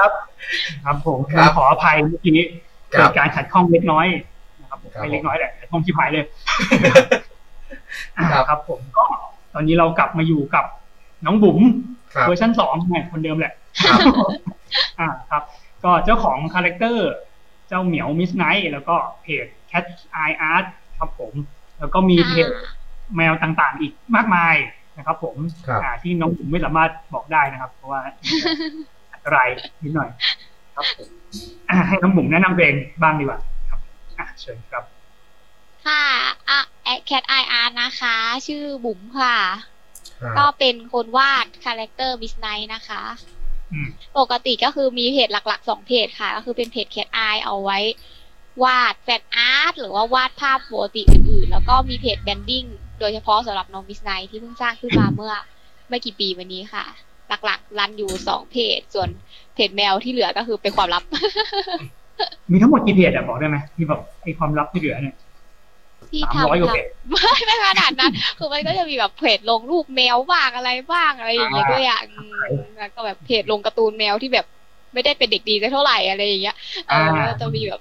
ครับ ครับผมขออภัยเมื่อกี้เกิดการขัดข้องเล็กน้อยนะครับไม่เล็กน้อยแหละข้องชิบหายเลยครับ ผมก็ตอนนี้เรากลับมาอยู่กับน้องบุ๋มเวอร์ชันสองเนี่ยคนเดิมแหละอ่าครับ ก็เจ้าของ character เจ้าเหมียว Midnight แล้วก็เพจ Cat Eye Art ครับผม แล้วก็มีเพจแมวต่างๆอีกมากมายนะครับผมที่น้องผมไม่สามารถบอกได้นะครับ เพราะว่า อันตรายนิดหน่อย ครับผมให้น้องบุ๋มแนะนำเองบ้างดีกว่าครับอะเชิญครับ ค่ะอะ Cat Eye Art นะคะ ชื่อบุ๋มค่ะ ก็เป็นคนวาด character Midnight นะคะปกติก็คือมีเพจหลักๆสองเพจค่ะ ก็คือเป็นเพจ Cat Eye เอาไว้ วาด fan art หรือว่าวาดภาพปกติอื่นๆ แล้วก็มีเพจแบนดิ้งโดยเฉพาะสำหรับน้องมิสไนที่เพิ่งสร้างขึ้นมาเมื่อไม่กี่ปีวันนี้ค่ะ หลักๆ รันอยู่สองเพจ ส่วนเพจแมวที่เหลือก็คือเป็นความลับ มีทั้งหมดกี่เพจอะบอกได้ไหมที่แบบไอความลับที่เหลือเนี่ยที่ทำไม่ไม่ขนาดนั้น คือมันก็จะมีแบบเพจลงรูปแมวบ้างอะไรบ้างอะไรอย่างเงี้ยด้วยอย่างแล้วก็แบบเพจลงการ์ตูนแมวที่แบบไม่ได้เป็นเด็กดีเท่าไหร่อะไรอย่างเงี้ยเออจะมีแบบ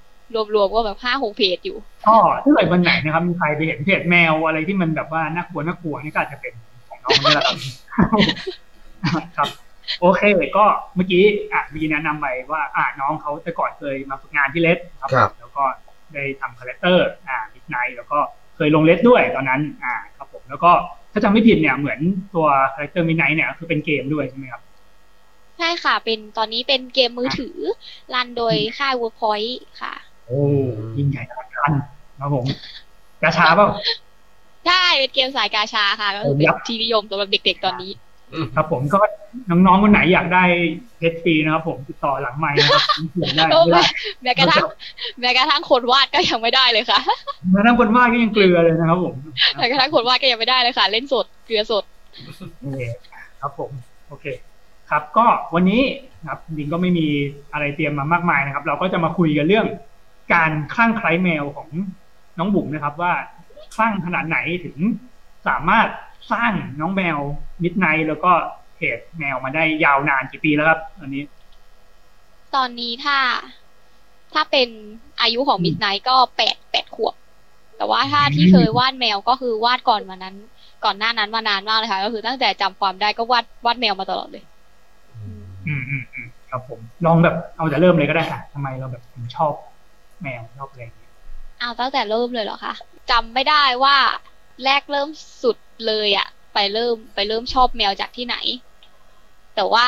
รวมๆก็แบบห้าหกเพจอยู่ก็ถ้าเกิดวันไหนนะครับมีใครไปเห็นเพจแมวอะไรที่มันแบบว่าน่ากลัวน่ากลัวนี่ก็อาจจะเป็นของน้องนี่แหละ ครับ โอเคก็เมื่อกี้อะมีแนะนำไปว่าอะน้องเขาแต่ก่อนเคยมาฝึกงานที่เลสครับ แล้วก็ได้ทำ character อ่า Midnight แล้วก็เคยลงเลสด้วยตอนนั้นอ่าครับผมแล้วก็ถ้าจำไม่ผิดเนี่ยเหมือนตัว character Midnight เนี่ยคือเป็นเกมด้วยใช่ไหมครับใช่ค่ะ เป็นตอนนี้เป็นเกมมือถือรันโดยค่าย Workpoint ค่ะ โอ้ยิ่งใหญ่อลังการครับผมกาชาเปล่าใช่เป็นเกมสายกาชาค่ะ ก็คือเป็นที่นิยมสำหรับเด็กๆตอนนี้ ครับ ผมก็น้องๆคนไหนอยากได้เพชรฟรีนะครับ ผมติดต่อหลังไม้นะครับเขียนได้แม้กระทั่งแม้กระทั่งคนวาดก็ยังไม่ได้เลยค่ะแม้กระทั่งคนวาดก็ยังเกลือเลยนะครับผมแม้กระทั่งคนวาดก็ยังไม่ได้เลยค่ะ เล่นสดเกลือสดครับผมโอเค ครับ ก็วันนี้ครับจริงก็ไม่มีอะไรเตรียมมามากมายนะครับ เราก็จะมาคุยกันเรื่อง การคลั่งไคล้แมวของน้องบุ๋มนะครับ ว่าคลั่งขนาดไหนถึงสามารถ สร้างน้องแมวมิดไนแล้วก็เพจแมวมาได้ยาวนานกี่ปีแล้วครับตอนนี้ ตอนนี้ถ้าถ้าเป็นอายุของมิดไนก็แปดแปดขวบ แต่ว่าถ้าที่เคยวาดแมวก็คือวาดก่อนวันนั้น ก่อนหน้านั้นมานานมากเลยค่ะก็คือตั้งแต่จำความได้ก็วาดวาดแมวมาตลอดเลย อืมอืมอืมครับผม ลองแบบเอาแต่เริ่มเลยก็ได้ค่ะทำไมเราแบบถึงชอบแมวชอบอะไรเอาตั้งแต่เริ่มเลยเหรอคะจำไม่ได้ว่าแรกเริ่มสุด เลยอะไปเริ่มไปเริ่มชอบแมวจากที่ไหน แต่ว่า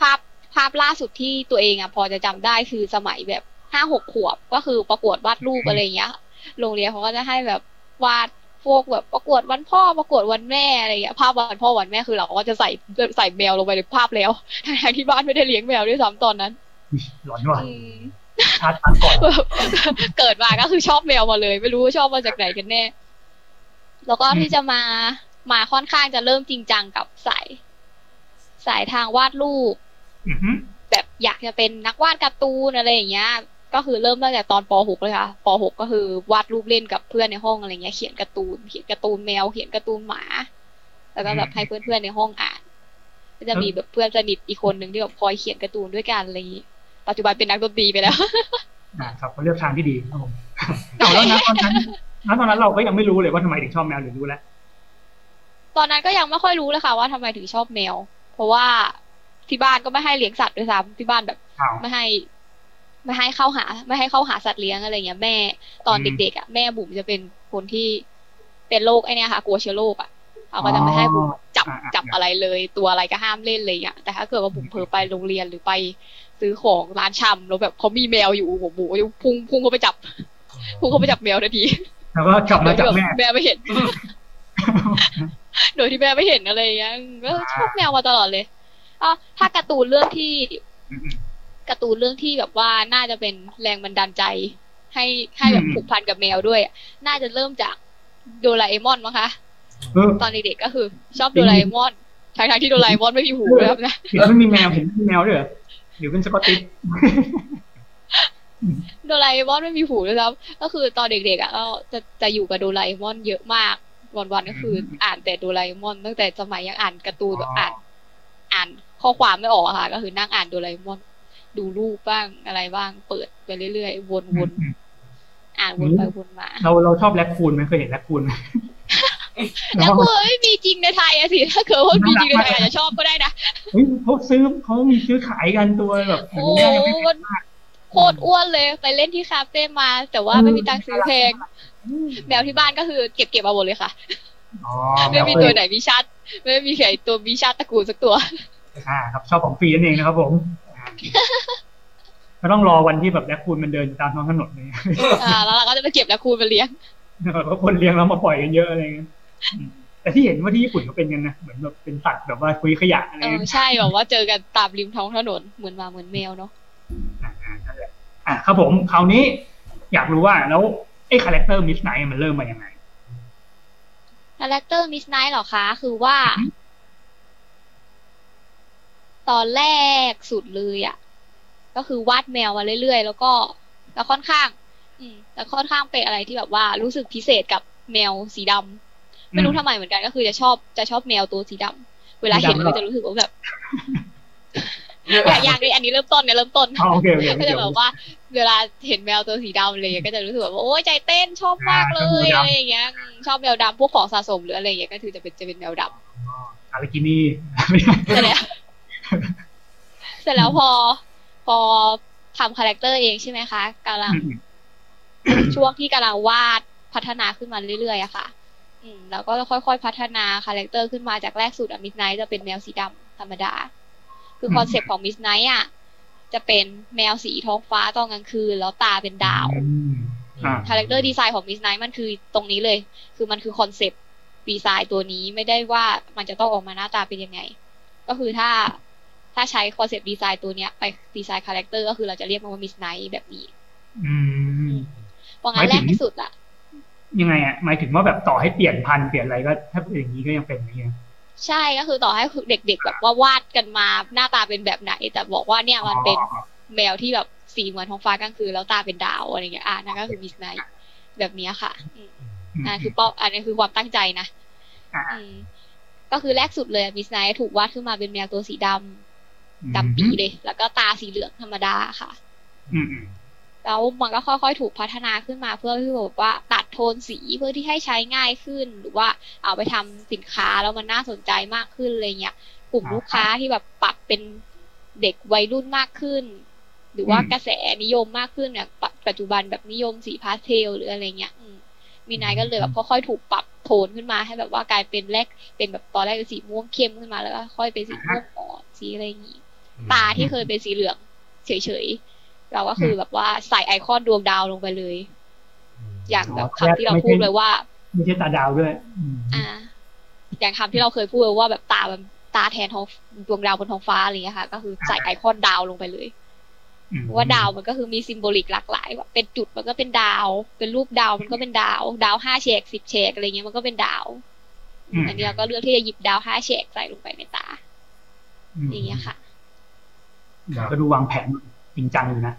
ภาพภาพล่าสุดที่ตัวเองอะพอจะจำได้คือสมัยแบบห้าหกขวบก็คือประกวดวาดรูปอะไรเงี้ย โรงเรียนเขาก็จะให้แบบวาดพวกแบบประกวดวันพ่อประกวดวันแม่อะไรเงี้ยภาพวันพ่อวันแม่คือเราก็จะใส่ใส่แมวลงไปในภาพแล้วทั้งที่บ้านไม่ได้เลี้ยงแมวด้วยซ้ำตอนนั้นหลอนว่ะชาติก่อนเกิดมาก็คือชอบแมวมาเลย ไม่รู้ว่าชอบมาจากไหนกันแน่ แล้วก็ที่จะมามาค่อนข้างจะเริ่มจริงจังกับสายสายทางวาดรูปแบบอยากจะเป็นนักวาดการ์ตูนอะไรอย่างเงี้ย ก็คือเริ่มตั้งแต่ตอนป .6 เลยค่ะป .6 ก็คือวาดรูปเล่นกับเพื่อนในห้องอะไรเงี้ยเขียนการ์ตูนเขียนการ์ตูนแมวเขียนการ์ตูนหมา แล้วก็แบบให้เพื่อนๆในห้องอ่าน ก็จะมีแบบเพื่อนสนิทอีกคนหนึ่งที่แบบคอยเขียนการ์ตูนด้วยกันอะไรอย่างงี้ปัจจุบันเป็นนักดนตรีไปแล้วอ่าครับเขาเลือกทางที่ดีครับผมเอาแล้วนะตอนนั้น นั้นตอนนั้นเราก็ยังไม่รู้เลยว่าทำไมถึงชอบแมวหรือรู้แล้ว ตอนนั้นก็ยังไม่ค่อยรู้เลยค่ะ ว่าทำไมถึงชอบแมว เพราะว่าที่บ้านก็ไม่ให้เลี้ยงสัตว์ด้วยซ้ำที่บ้านแบบ ไม่ให้ ไม่ให้เข้าหา ไม่ให้เข้าหาสัตว์เลี้ยงอะไรเงี้ยแม่ตอนเด็กๆอะแม่บุ๋มจะเป็นคนที่เป็นโรคไอ้นี่ค่ะ กลัวเชื้อโรคอะเขาก็จะไม่ให้บุ๋มจับจับอะไรเลย ตัวอะไรก็ห้ามเล่นเลยอะแต่ถ้าเกิดว่าบุ๋มเพอไปโรงเรียนหรือไปซื้อของร้านชำแล้วแบบเขามีแมวอยู่บุ๋มก็พุ่งพุ่งเขาไปจับพุ่งเขาไปจับแมวทันที แล้วก็กลับมาจากแม่แม่ไม่เห็น โดยที่แม่ไม่เห็นอะไรอย่างเงี้ยก็ชอบแมวมาตลอดเลยอ๋อถ้าการ์ตูนเรื่องที่การ์ตูนเรื่องที่แบบว่าน่าจะเป็นแรงบันดาลใจ ให้ให้แบบผูกพันกับแมวด้วย น่าจะเริ่มจากโดราเอมอนมั้งคะตอนเด็กๆก็คือ ชอบโดราเอมอนทั้งๆที่โดราเอมอนไม่มีหูเลยครับนะเห็นไม่มีแมวเห็นมีแมวด้วยหรือเป็นสกอตติช โดราเอมอนไม่มีหูเลยครับก็คือตอนเด็กๆอะก็จะจะอยู่กับโดราเอมอนเยอะมากวันๆก็คืออ่านแต่โดราเอมอนตั้งแต่สมัยยังอ่านการ์ตูนแบบอ่าน อ่านข้อความไม่ออกค่ะ ก็คือนั่งอ่านโดราเอมอน ดูรูปบ้างอะไรบ้าง เปิดไปเรื่อยๆวนๆอ่านวนไปวนมา เราเราชอบแลคคูนไหมเคยเห็นแลคคูนไหมแล้วเฮ้ยมีจริงในไทยอะสิถ้าเกิดว่ามีจริงในไทยอาจจะชอบก็ได้นะเฮ้ยเขาซื้อเขามีซื้อขายกันตัวแบบโอ้มัน โคตรอ้วนเลยไปเล่นที่คาเฟ่มา แต่ว่าไม่มีตังค์ซื้อเพลงแมวที่บ้านก็คือเก็บเก็บมาหมดเลยค่ะไม่มีตัวไหนมีชาติไม่มีใครตัวมีชาติตระกูลสักตัวอ่าครับชอบของฟรีนั่นเองนะครับผมก็ต้องรอวันที่แบบแลคคูนมันเดินตามท้องถนนเลยอ่าแล้วเราก็จะไปเก็บแลคคูนมาเลี้ยงเพราะคนเลี้ยงแล้วมาปล่อยกันเยอะอะไรเงี้ยแต่ที่เห็นว่าที่ญี่ปุ่นเขาเป็นกันนะเหมือนแบบเป็นสัตว์แบบว่าคุยขยะอะไรเออเงี้ยใช่แบบว่าเจอกันตามริมท้องถนนเหมือนมาเหมือนแมวเนาะ อ่านั่นแหละอะครับผมคราวนี้อยากรู้ว่าแล้วไอ้ character Midnight มันเริ่มมาอย่างไงคาแรคเตอร์ Midnight หรอคะคือว่า ตอนแรกสุดเลยอะค่ะ ก็คือวาดแมวมาเรื่อยๆ แล้วก็แล้วค่อนข้าง อืมแล้วค่อนข้างเป็นอะไรที่แบบว่ารู้สึกพิเศษกับแมวสีดำไม่รู้ทำไมเหมือนกันก็คือจะชอบจะชอบแมวตัวสีดำเวลาเห็นแล้วก็จะรู้สึกว่าแบบ อยากอยากเลยอันนี้เริ่มต้นเนี่ยเริ่มต้นอ๋อโอเคโอเคก็จะแบบว่า เวลาเห็นแมวตัวสีดำเลยก็จะรู้สึกแบบว่าโอ้ยใจเต้นชอบมากเลยอะไรอย่างเงี้ยอืมชอบแมวดำพวกของสะสมหรืออะไรอย่างเงี้ยก็คือจะเป็นจะเป็นแมวดำอารากินี่เสร็จแล้วเสร็จแล้วพอ พอทำคาแรคเตอร์เองใช่ไหมคะกำลัง ช่วงที่กำลังวาดพัฒนาขึ้นมาเรื่อยๆอะค่ะ อืม แล้วก็ค่อยๆพัฒนา character ขึ้นมาจากแรกสุดอะ Midnight จะเป็นแมวสีดำธรรมดา คือ concept ของ Midnight อะจะเป็นแมวสีท้องฟ้าตอนกลางคืน แล้วตาเป็นดาวอ่า character design ของ Midnight มันคือตรงนี้เลย คือมันคือ concept design ตัวนี้ไม่ได้ว่ามันจะต้องออกมาหน้าตาเป็นยังไง ก็คือถ้าถ้าใช้ concept design ตัวเนี้ย ไปdesign character ก็คือเราจะเรียกมันว่า Midnight แบบนี้อืมเพราะงั้นแรกที่สุดอะยังไงอะหมายถึงว่าแบบต่อให้เปลี่ยนพันธุ์เปลี่ยนอะไรก็ ถ้าเป็นอย่างนี้ก็ยังเป็นอย่างนี้ย ใช่ก็คือต่อให้เด็ก ๆ แบบว่าวาดกันมาหน้าตาเป็นแบบไหน แต่บอกว่าเนี่ยมันเป็นแมวที่แบบสีเหมือนท้องฟ้ากลางคืนแล้วตาเป็นดาวอะไรเงี้ยอ่านั่นก็คือ Midnight แบบนี้ค่ะอืมอ่าคือเป้าอันนี้คือความตั้งใจนะอ่าอืมก็คือแรกสุดเลย Midnight ถูกวาดขึ้นมาเป็นแมวตัวสีดำดำปีเลย แล้วก็ตาสีเหลืองธรรมดาค่ะ อืมอืม แล้วมันก็ค่อยๆ ถูกพัฒนาขึ้นมาเพื่อที่แบบว่าตัดโทนสีเพื่อที่ให้ใช้ง่ายขึ้น หรือว่าเอาไปทำสินค้าแล้วมันน่าสนใจมากขึ้นอะไรเงี้ยกลุ่มลูกค้าที่แบบปรับเป็นเด็กวัยรุ่นมากขึ้น หรือว่ากระแสนิยมมากขึ้นเนี่ยปัจจุบันแบบนิยมสีพาสเทลหรืออะไรเงี้ยมมีนายก็เลยแบบค่อยๆถูกปรับโทนขึ้นมาให้แบบว่ากลายเป็นแรกเป็นแบบตอนแรกเป็นสีม่วงเข้มขึ้นมาแล้วก็ค่อยเป็นสีม่วงอ่อนสีอะไรอย่างงี้ตาที่เคยเป็นสีเหลืองเฉยๆ เราก็คือแบบว่าใส่ไอคอนดวงดาวลงไปเลย อย่างแบบคำที่เราพูดเลยว่าไม่ใช่ตาดาวด้วย อ่า อย่างคำที่เราเคยพูดไว้ว่าแบบตาแบบตาแทนท้องดวงดาวบนท้องฟ้าอะไรเงี้ยค่ะ ก็คือใส่ไอคอนดาวลงไปเลยเพราะว่าดาวมันก็คือมี symbolic หลากหลายแบบเป็นจุดมันก็เป็นดาว เป็นรูปดาวมันก็เป็นดาว ดาวห้าแฉกสิบแฉกอะไรเงี้ยมันก็เป็นดาว อันนี้เราก็เลือกที่จะหยิบดาวห้าแฉกใส่ลงไปในตาอย่างเงี้ยค่ะก็ดูวางแผน จริงจังอยู่นะ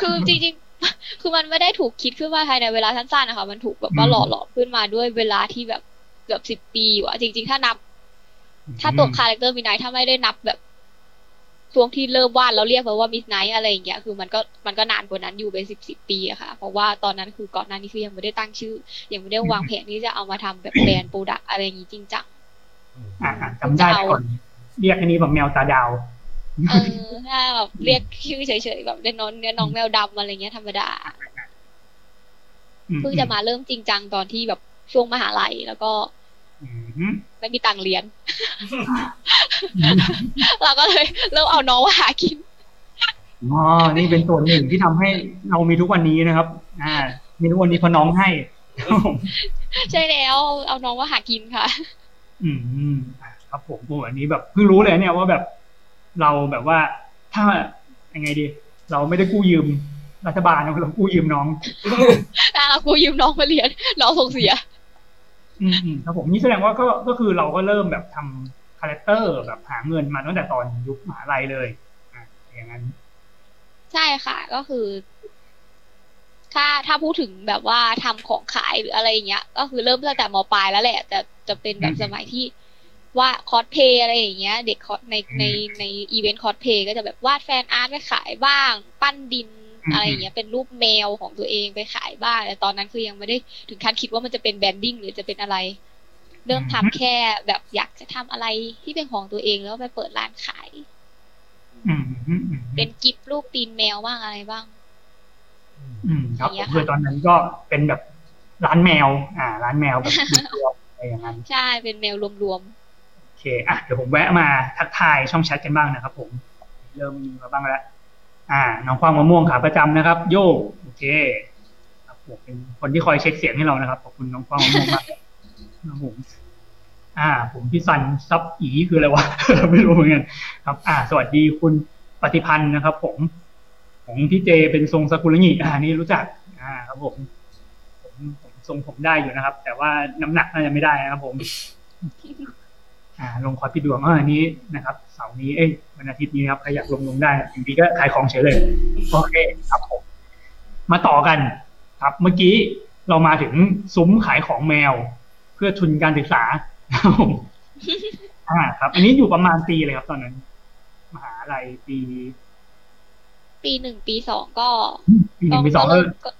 คือจริงๆคือมันไม่ได้ถูกคิดขึ้นมาภายในเวลาสั้นๆนะคะ มันถูกแบบว่าหล่อหลอมขึ้นมาด้วยเวลาที่แบบเกือบสิบปีอยู่อะจริง ๆ ถ้านับ ถ้าตัว character Midnight ถ้าไม่ได้นับแบบช่วงที่เริ่มวาดแล้วเรียกมันว่า Midnight อะไรอย่างเงี้ยคือมันก็มันก็นานกว่านั้นอยู่เป็นสิบสิบปีอะค่ะ เพราะว่าตอนนั้นคือก่อนหน้านี้คือยังไม่ได้ตั้งชื่อ ยังไม่ได้วางแผนที่จะเอามาทำแบบแบรนด์โปรดักต์อะไรอย่างงี้จริงจังอ่าจำได้ก่อนเรียกอันนี้แบบแมวตาดาว เออถ้าแบบเรียกชื่อเฉยๆแบบเล่นน้องเนี่ยน้องแมวดำอะไรเงี้ยธรรมดาเพิ่งจะมาเริ่มจริงจังตอนที่แบบช่วงมหาลัยแล้วก็ไม่มีตังค์เรียนเราก็เลยเริ่มเอาน้องมาหากินอ๋อนี่เป็นส่วนหนึ่งที่ทำให้เรามีทุกวันนี้นะครับ อ่า มีทุกวันนี้เพราะน้องให้ ใช่แล้ว เอาน้องมาหากินค่ะ อืมครับผมโอ้อันนี้แบบเพิ่งรู้เลยเนี่ยว่าแบบ เราแบบว่าถ้ายังไงดี เราไม่ได้กู้ยืมรัฐบาลนะเรากู้ยืมน้องอ่ากูยืมน้องมาเรียนน้องส่งเสียอืมอืมครับผมนี่แสดงว่าก็ก็คือเราก็เริ่มแบบทำ character แบบหาเงินมาตั้งแต่ตอนยุคมหาลัยเลยอะอย่างนั้น ใช่ค่ะ ก็คือ ถ้าถ้าพูดถึงแบบว่าทำของขายหรืออะไรอย่างเงี้ย ก็คือเริ่มตั้งแต่มปลายแล้วแหละ แต่จะเป็นแบบสมัยที่ ว่าคอสเพลย์อะไรอย่างเงี้ย เด็กคอสในในในอีเวนต์คอสเพลย์ก็จะแบบวาด fan art ไปขายบ้าง ปั้นดินอะไรอย่างเงี้ยเป็นรูปแมวของตัวเองไปขายบ้างแต่ตอนนั้นคือยังไม่ได้ถึงขั้นคิดว่ามันจะเป็นแบรนดิ้งหรือจะเป็นอะไร เริ่มทำแค่แบบอยากจะทำอะไรที่เป็นของตัวเองแล้วไปเปิดร้านขายอืมอืมเป็นกิฟต์รูปตีนแมวบ้างอะไรบ้าง อืมครับอย่างเงี้ยค่ะคือตอนนั้นก็เป็นแบบร้านแมว อ่า ร้านแมวแบบรวมๆอะไรอย่างนั้นใช่เป็นแมวรวมโอ เคอะเดี๋ยวผมแวะมาทักทายช่องแชทกันบ้างนะครับผม เริ่มมีมาบ้างแล้วอ่า น้องควางมะม่วงขาประจำนะครับ โยกโอเคครับผมเป็นคนที่คอยเช็คเสียงให้เรานะครับขอบคุณน้องควางมะม่วงมากครับผมอ่า ผมพี่ซันซับอีคืออะไรวะไม่รู้เหมือนกันครับ อ่า สวัสดีคุณปฏิพันธ์นะครับ ผม ของพี่เจเป็นทรงสกุลงิอ่านี่รู้จัก อ่า ครับผมผมผมทรงผมได้อยู่นะครับ แต่ว่าน้ำหนักน่าจะไม่ได้นะครับผม ลงคอร์สพี่ดวงเอออันนี้นะครับเสาร์นี้เอ้ยวันอาทิตย์นี้ครับใครอยากลงลงได้อยู่ดีก็ขายของเฉยเลยโอเคครับผมมาต่อกันครับเมื่อกี้เรามาถึงซุ้มขายของแมว เพื่อทุนการศึกษาครับผมอ่าครับ อันนี้อยู่ประมาณปีเลยครับ ตอนนั้น มหาลัยปีๆปีหนึ่งปีสองก็ปีหนึ่งปีสองก็เริ่มก็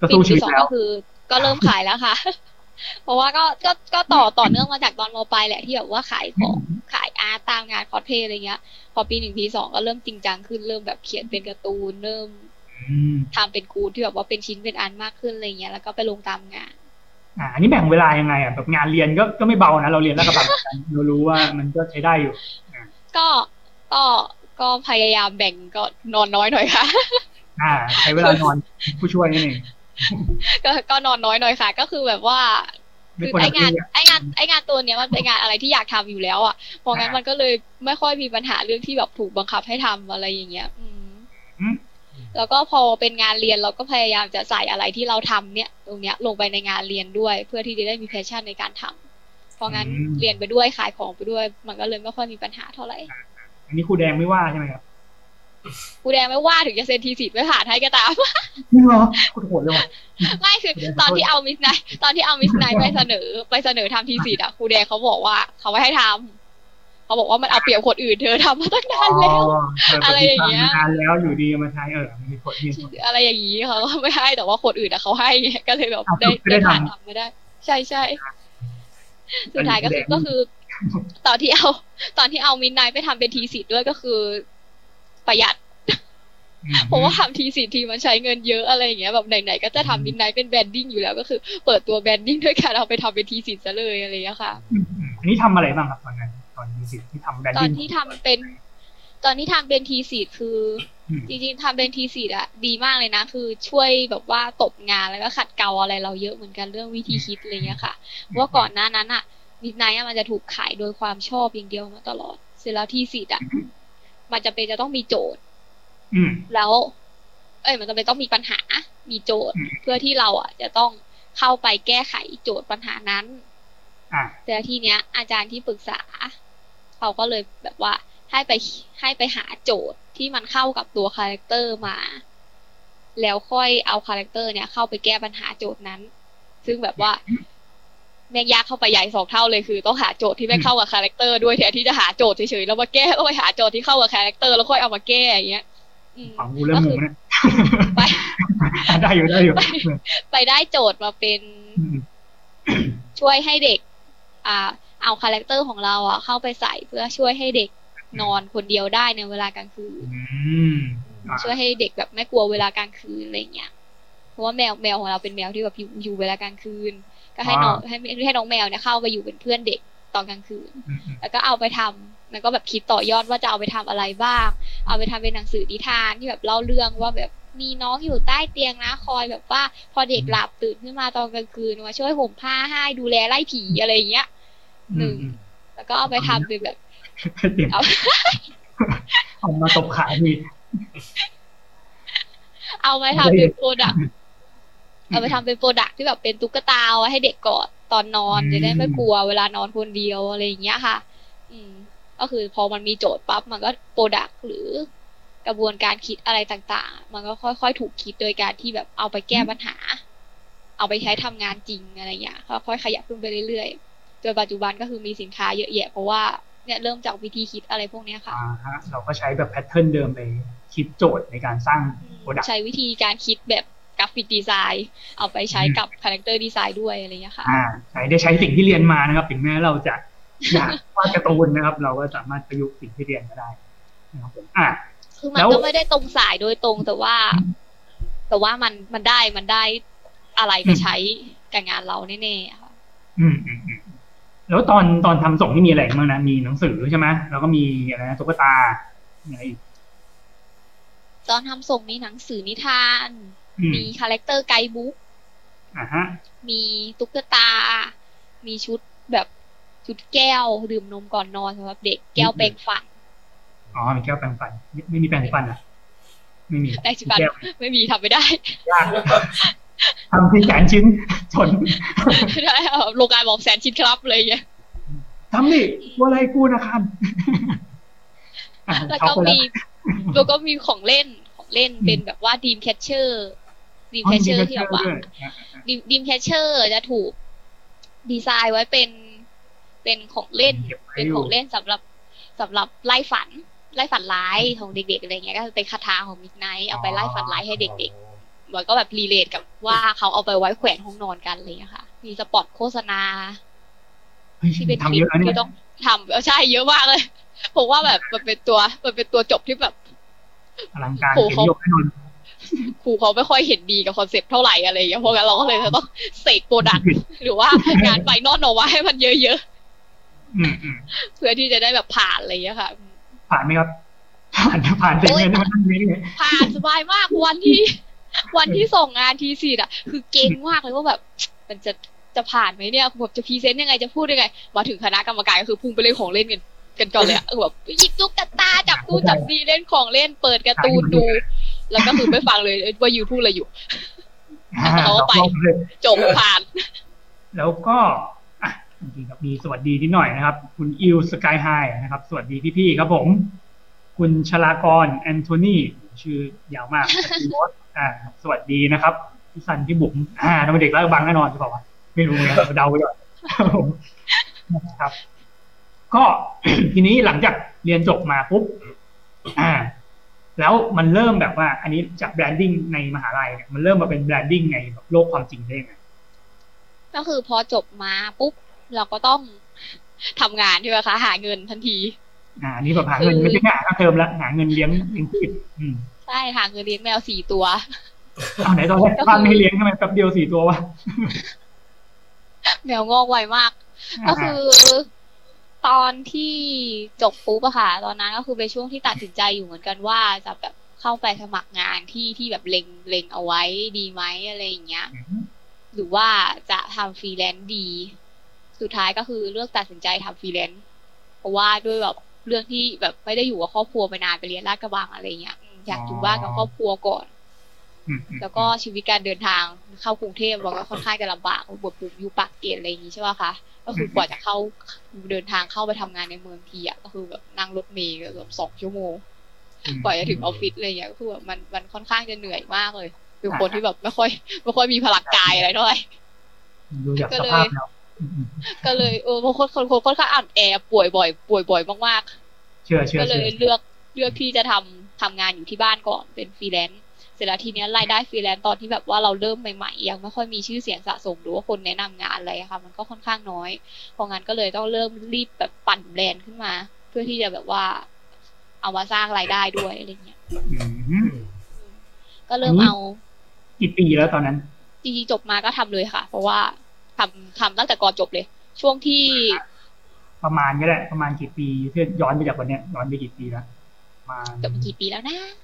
ก็ปีสู้ปีชีวิตสองแล้วก็คือ ก็เริ่มขายแล้วค่ะ เพราะว่าก็ก็ก็ต่อต่อเนื่องมาจากตอนมปลายแหละที่แบบว่าขายของขาย art ตามงานคอสเพลย์อะไรเงี้ย พอปีหนึ่งปีสองก็เริ่มจริงจังขึ้นเริ่มแบบเขียนเป็นการ์ตูนเริ่มอืมทำเป็นกูดที่แบบว่าเป็นชิ้นเป็นอันมากขึ้นอะไรเงี้ยแล้วก็ไปลงตามงาน อ่าอันนี้แบ่งเวลายังไงอะแบบงานเรียนก็ก็ไม่เบานะเราเรียนแล้วกับแบบกันเรารู้ว่ามันก็ใช้ได้อยู่ก็ก็ก็พยายามแบ่งก็นอนน้อยหน่อยค่ะ อ่า ใช้เวลานอนผู้ช่วยนี่เอง ก็ก็นอนน้อยหน่อยค่ะ ก็คือแบบว่าไม่คือควรไอ้จะงานเครียดไอ้งานไอ้งานตัวเนี้ยมันเป็นงานอะไรที่อยากทำอยู่แล้วอะเพราะงั้นอ่ามัมันก็เลยไม่ค่อยมีปัญหาเรื่องที่แบบถูกบังคับให้ทำอะไรอย่างเงี้ยอืมอืมแล้วก็พอเป็นงานเรียนเราก็พยายามจะใส่อะไรที่เราทำเนี่ย ตรงเนี้ยลงไปในงานเรียนด้วย เพื่อที่จะได้มีแพชชั่นในการทำเพราะงั้นเรียนไปด้วยขายของไปด้วย มันก็เลยไม่ค่อยมีปัญหาเท่าไหร่ อันนี้ครูแดงไม่ว่าใช่ไหมครับ ครูแดงไม่ว่าถึงจะเซ็นทีสิทธิ์ไม่ผ่านให้ก็ตามจริงเหรอโคตรโหดเลยว่ะไม่คือตอนที่เอา Midnight ตอนที่เอา Midnight ไปเสนอ ไปเสนอทำ thesis อะครูแดงเขาบอกว่าเขาไม่ให้ทำเขาบอกว่ามันเอาเปรียบคนอื่นเธอทำมาตั้งนานแล้ว อะไรอย่างเงี้ยนานแล้วอยู่ดีเอามาใช้เออมีผลมีผลอะไรอย่างนี้เขาก็ไม่ให้แต่ว่าคนอื่นอะเขาให้ไงก็เลยแบบอ้าวได้ไม่ได้ได้ผ่านทำทำไม่ได้ ใช่ใช่สุดท้ายก็คือแดงก็คือ ตอนที่เอา ตอนที่เอา Midnight ไปทำเป็น thesis ด้วยก็คือ ประหยัดอืมเพราะว่าทำ thesis ทีมันใช้เงินเยอะอะไรอย่างเงี้ยแบบไหนๆก็จะทำ Midnight เป็น branding อยู่แล้วก็คือ เปิดตัว branding ด้วยการเอาไปทำเป็น thesis ซะเลยอะไรอย่างเงี้ยค่ะอืมอืมอันนี้ทำอะไรบ้างครับตอนนั้นตอนมีสิทธิ์ที่ทำ branding ที่ทำเป็น ตอนที่ทำเป็น thesis คืออืมจริงๆทำเป็น thesis อะดีมากเลยนะ คือช่วยแบบว่าตบงานแล้วก็ขัดเกลาอะไรเราเยอะเหมือนกันเรื่องวิธีคิดอะไรเงี้ยค่ะเพราะว่าก่อนหน้านั้นอะ Midnight มันจะถูกขายโดยความชอบอย่างเดียวมาตลอด เสร็จแล้ว thesis อะ มันจะเป็นจะต้องมีโจทย์อืมแล้ว เอ้ย มันจะเป็นต้องมีปัญหา มีโจทย์อืมเพื่อที่เราอะ จะต้องเข้าไปแก้ไขโจทย์ปัญหานั้นอ่าแต่ทีเนี้ย อาจารย์ที่ปรึกษา เขาก็เลยแบบว่าให้ไปให้ไปหาโจทย์ที่มันเข้ากับตัว character มา แล้วค่อยเอา character เนี่ยเข้าไปแก้ปัญหาโจทย์นั้น ซึ่งแบบว่า แม่งยากเข้าไปใหญ่สองเท่าเลยคือต้องหาโจทย์ที่ไม่เข้ากับ character ด้วยแทนที่จะหาโจทย์เฉยๆแล้วมาแก้ต้องไปหาโจทย์ที่เข้ากับ character แล้วค่อยเอามาแก้อย่างเงี้ยอืมฝังงูเรื่องหมูเนี่ยไปได้อยู่ได้อยู่ไปได้โจทย์มาเป็นอืมช่วยให้เด็ก อ่า เอา character ของเราอะเข้าไปใส่เพื่อช่วยให้เด็กนอนคนเดียวได้ในเวลากลางคืนอืมอ่าช่วยให้เด็กแบบไม่กลัวเวลากลางคืนอะไรเงี้ยเพราะว่าแมวแมวของเราเป็นแมวที่แบบอยู่อยู่เวลากลางคืน ก็ให้น้องให้ให้น้องแมวเนี่ยเข้าไปอยู่เป็นเพื่อนเด็กตอนกลางคืนอืมอืมแล้วก็เอาไปทำแล้วก็แบบคิดต่อยอดว่าจะเอาไปทำอะไรบ้าง เอาไปทำเป็นหนังสือนิทานที่แบบเล่าเรื่องว่าแบบมีน้องอยู่ใต้เตียงนะคอยแบบว่า พอเด็กหลับตื่นขึ้นมาตอนกลางคืนมาช่วยห่มผ้าให้ดูแลไล่ผีอะไรอย่างเงี้ยหนึ่งอืมแล้วก็เอาไปทำเป็นแบบอืมเตรียมเอาเอามาตบขาทีเอาไปทำเป็นโปรดัก เอาไปทำเป็นโปรดักที่แบบเป็นตุ๊กตาเอาไว้ให้เด็กกอดตอนนอนจะได้ไม่กลัวเวลานอนคนเดียวอะไรอย่างเงี้ยค่ะ อืม ก็คือพอมันมีโจทย์ปั๊บมันก็ product หรือกระบวนการคิดอะไรต่างๆ มันก็ค่อยๆ ถูกคิดโดยการที่แบบเอาไปแก้ปัญหา เอาไปใช้ทำงานจริงอะไรอย่างเงี้ยค่อยๆขยับขึ้นไปเรื่อยๆโดยปัจจุบันก็คือมีสินค้าเยอะแยะเพราะว่าเนี่ยเริ่มจากวิธีคิดอะไรพวกนี้ค่ะอ่าฮะเราก็ใช้แบบ pattern เดิมไปคิดโจทย์ในการสร้าง product ใช้วิธีการคิดแบบ graphic design เอาไปใช้กับ character design ด้วยอะไรเงี้ยค่ะอ่าใช้ได้ใช้สิ่งที่เรียนมานะครับ ถึงแม้เราจะอยากวาดการ์ตูนนะครับ เราก็สามารถประยุกต์สิ่งที่เรียนมาได้นะครับผมอ่าคือมันแล้วก็ไม่ได้ตรงสายโดยตรงแต่ว่า แต่ว่ามันมันได้มันได้อะไรไปใช้กับงานเราแน่ๆค่ะอืมอืมอืมแล้วตอนตอนทำส่งที่มีอะไรบ้างนะมีหนังสือใช่ไหมแล้วก็มีอะไรนะตุ๊กตาอะไรอีกตอนทำส่งมีหนังสือนิทานอื มมี character guidebook อ่าฮะมีตุ๊กตา มีชุดแบบชุดแก้วดื่มนมก่อนนอนสำหรับเด็กแก้วแปรงฟัน อ๋อ มีแก้วแปรงฟัน ไม่ไม่มีแปรงสีฟันอะ ไม่มีแปรงสีฟันแก้วไม่มีทำไม่ได้ยากทำที่แสนชิ้นชนไม่ได้ค่ะโรงงานบอกแสนชิ้นครับเลยางเงี้ยทำดิว่าอะไรกูนะครับอะแล้วช็อก็ปไปมีแล้วก็มีของเล่นของเล่นเป็นแบบว่า dream catcher dream อ๋อ catcher มีที่แบบว่าด้วยอะ dream catcher จะถูกดีไซน์ไว้เป็นเป็นของเล่นเก็บไว้เป็นอยู่ของเล่นสำหรับสำหรับไล่ฝัน ไล่ฝันร้ายของเด็กๆอะไรเงี้ยก็เป็นคาถาของ Midnight เอาไปไล่ฝันร้ายให้เด็กๆมันก็แบบ relate กับว่าเขาเอาไปไว้แขวนห้องนอนกันอะไรเลยค่ะ มีสปอตโฆษณาเฮ้ยที่เป็นคทำลิเยปอะนะเนี่ที่ยต้องทำเออใช่เยอะมากเลยผมว่าแบบมันเป็นตัวมันเป็นตัวจบที่แบบอลังการโอ้โหเขียนยกแน่นอน ครูเขาไม่ค่อยเห็นดีกับคอนเซ็ปต์เท่าไหร่อะไรอย่างเงี้ยเพราะงั้นเราก็เลยจะต้องเสกโปรดักต์หรือว่างานไฟนอลออกมาให้มันเยอะอืมอืมๆเพื่อที่จะได้แบบผ่านอะไรอย่างเงี้ยค่ะ ผ่านไหมครับ ผ่านผ่านเต็มเลยนะมันนี่เลยผ่านสบายมากวันที่ วันที่ส่งงานทีซีอะ คือเก่งมากเลยว่าแบบ มันจะจะผ่านไหมเนี่ยแบบจะ present ยังไงจะพูดยังไง มาถึงคณะกรรมการก็คือพุ่งไปเล่นของเล่นกันกันก่อนเลยอะแบบหยิบตุ๊กตาจับตู้จับดีเล่นของเล่นเปิดการ์ตูนดู แล้วก็คือไม่ฟังเลยว่า you พูดอะไรอยู่อ่าเอาไปรอบๆเลยจบผ่าน แล้วก็อะจริงๆครับมีสวัสดีนิดหน่อยนะครับ คุณอิวสกายไฮนะครับ สวัสดีพี่ๆครับผม คุณชลากรแอนโทนีชื่อยาวมากคุณโบสอ่า สวัสดีนะครับพี่สันพี่บุ๋มอ่าทำไมเด็กลาดกระบังแน่นอนหรือเปล่าวะไม่รู้นะเดาไปก่อนครับผมนะครับ ก็ทีนี้หลังจากเรียนจบมาปุ๊บอ่า แล้วมันเริ่มแบบว่าอันนี้จาก branding ในมหาลัยเนี่ยมันเริ่มมาเป็น branding ในแบบโลกความจริงได้ยังไงก็คือพอจบมาปุ๊บเราก็ต้องทำงานใช่ไหมคะหาเงินทันที อ่าอันนี้แบบหาเงินคือไม่ใช่แค่หาค่าเทอมละหาเงินเลี้ยงเลี้ยงชีพอืมใช่หาเงินเลี้ยงแมวสี่ตัวเอาไหนตอนแรกบ้านไม่ให้เลี้ยงทำไมแป๊บเดียวสี่ตัววะแมวงอกไวมาก ก็คือ ตอนที่จบปุ๊บอะค่ะ ตอนนั้นก็คือเป็นช่วงที่ตัดสินใจอยู่เหมือนกันว่าจะแบบเข้าไปสมัครงานที่ที่แบบเล็งเล็งเอาไว้ดีไหมอะไรอย่างเงี้ย หรือว่าจะทำฟรีแลนซ์ดี สุดท้ายก็คือเลือกตัดสินใจทำฟรีแลนซ์เพราะว่าด้วยแบบเรื่องที่แบบไม่ได้อยู่กับครอบครัวไปนานไปเรียนลาดกระบังอะไรเงี้ยอืมอยากอยู่บ้านกับครอบครัวก่อนอืมอืม แล้วก็ชีวิตการเดินทางเข้ากรุงเทพมันก็ค่อนข้างจะลำบากบ้านบุ๋มอยู่ปากเกร็ดอะไรอย่างงี้ใช่ป่ะคะก็คือกว่าจะเข้าเดินทางเข้าไปทำงานในเมืองทีอะก็คือแบบนั่งรถเมล์เกือบสองชั่วโมงกว่าจะถึงออฟฟิศอะไรอย่างเงี้ยก็คือแบบมันมันค่อนข้างจะเหนื่อยมากเลยเป็นคนที่แบบไม่ค่อยไม่ค่อยมีพลังกายอะไรเท่าไหร่ดูจากก็สเลยภาพแล้วอืมอืมก็เลยเออบางคนคนคนค่อนข้างอ่อนแอป่วยบ่อย ป่วยบ่อยมากเชื่อเชื่ๆอก็เลเชื่ยอเลือกเลือกที่จะทำทำงานอยู่ที่บ้านก่อนเป็นฟรีแลนซ์ เสร็จแล้วทีเนี้ยรายได้ฟรีแลนซ์ตอนที่แบบว่าเราเริ่มใหม่ๆยังไม่ค่อยมีชื่อเสียงสะสมหรือว่าคนแนะนำงานอะไรอะค่ะ มันก็ค่อนข้างน้อยเพราะงั้นก็เลยต้องเริ่มรีบแบบปั่นแบรนด์ขึ้นมา เพื่อที่จะแบบว่า เอามาสร้างรายได้ด้วยอะไรเงี้ยอืมก็เริ่มอันนี้เอากี่ปีแล้วตอนนั้นจริงๆจบมาก็ทำเลยค่ะ เพราะว่าทำทำตั้งแต่ก่อนจบเลย ช่วงที่ ประมาณก็ได้ประมาณกี่ปีเพื่อย้อนไปจากวันเนี้ยย้อนไปกี่ปีแล้วมาจบมากี่ปีแล้วนะโอ้ย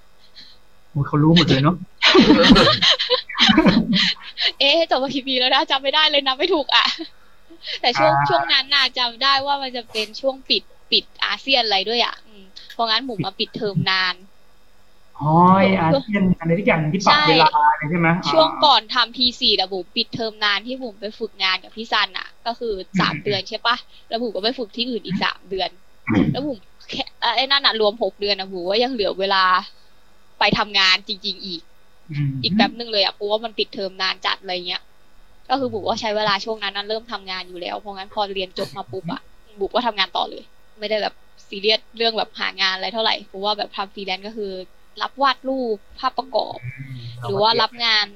เขารู้หมดเลยเนาะเอ๊ะจบมากี่ปีแล้วนะจำไม่ได้เลยนะไม่ถูกอะ แต่ช่วงอ่าช่วงนั้นน่ะจำได้ว่ามันจะเป็นช่วงปิดปิดอาเซียนอะไรด้วยอะอืมเพราะงั้นหมูมาปิดเทอมนานอ๋อยอาเซียนอะไรที่อย่างที่ปรับใช่เวลาใช่ไหมช่วงก่อนทำทีสี่อะบุ๋มปิดเทอมนานที่บุ๋มไปฝึกงานกับพี่ซันอะก็คือสามเดือนใช่ปะแล้วบุ๋มก็ไปฝึกที่อื่นอีกสามเดือน แล้วบุ๋มแค่ไอ้นั่นอะรวมหกเดือนอะบุ๋มว่ายังเหลือเวลา ไปทำงานจริง ๆ อีกมอีกแป๊บหนึ่งเลยอะเพราะว่ามันปิดเทอมนานจัดอะไรเงี้ย ก็คือบุกว่าใช้เวลาช่วงนั้นนั้นเริ่มทำงานอยู่แล้ว เพราะงั้นพอเรียนจบมาปุ๊บอะบุกก็ทำงานต่อเลย ไม่ได้แบบซีเรียสเรื่องแบบหางานอะไรเท่าไหร่เพราะว่าแบบทำฟรีแลนซ์ก็คือ รับวาดรูปภาพประกอบ หรือว่ารับงาน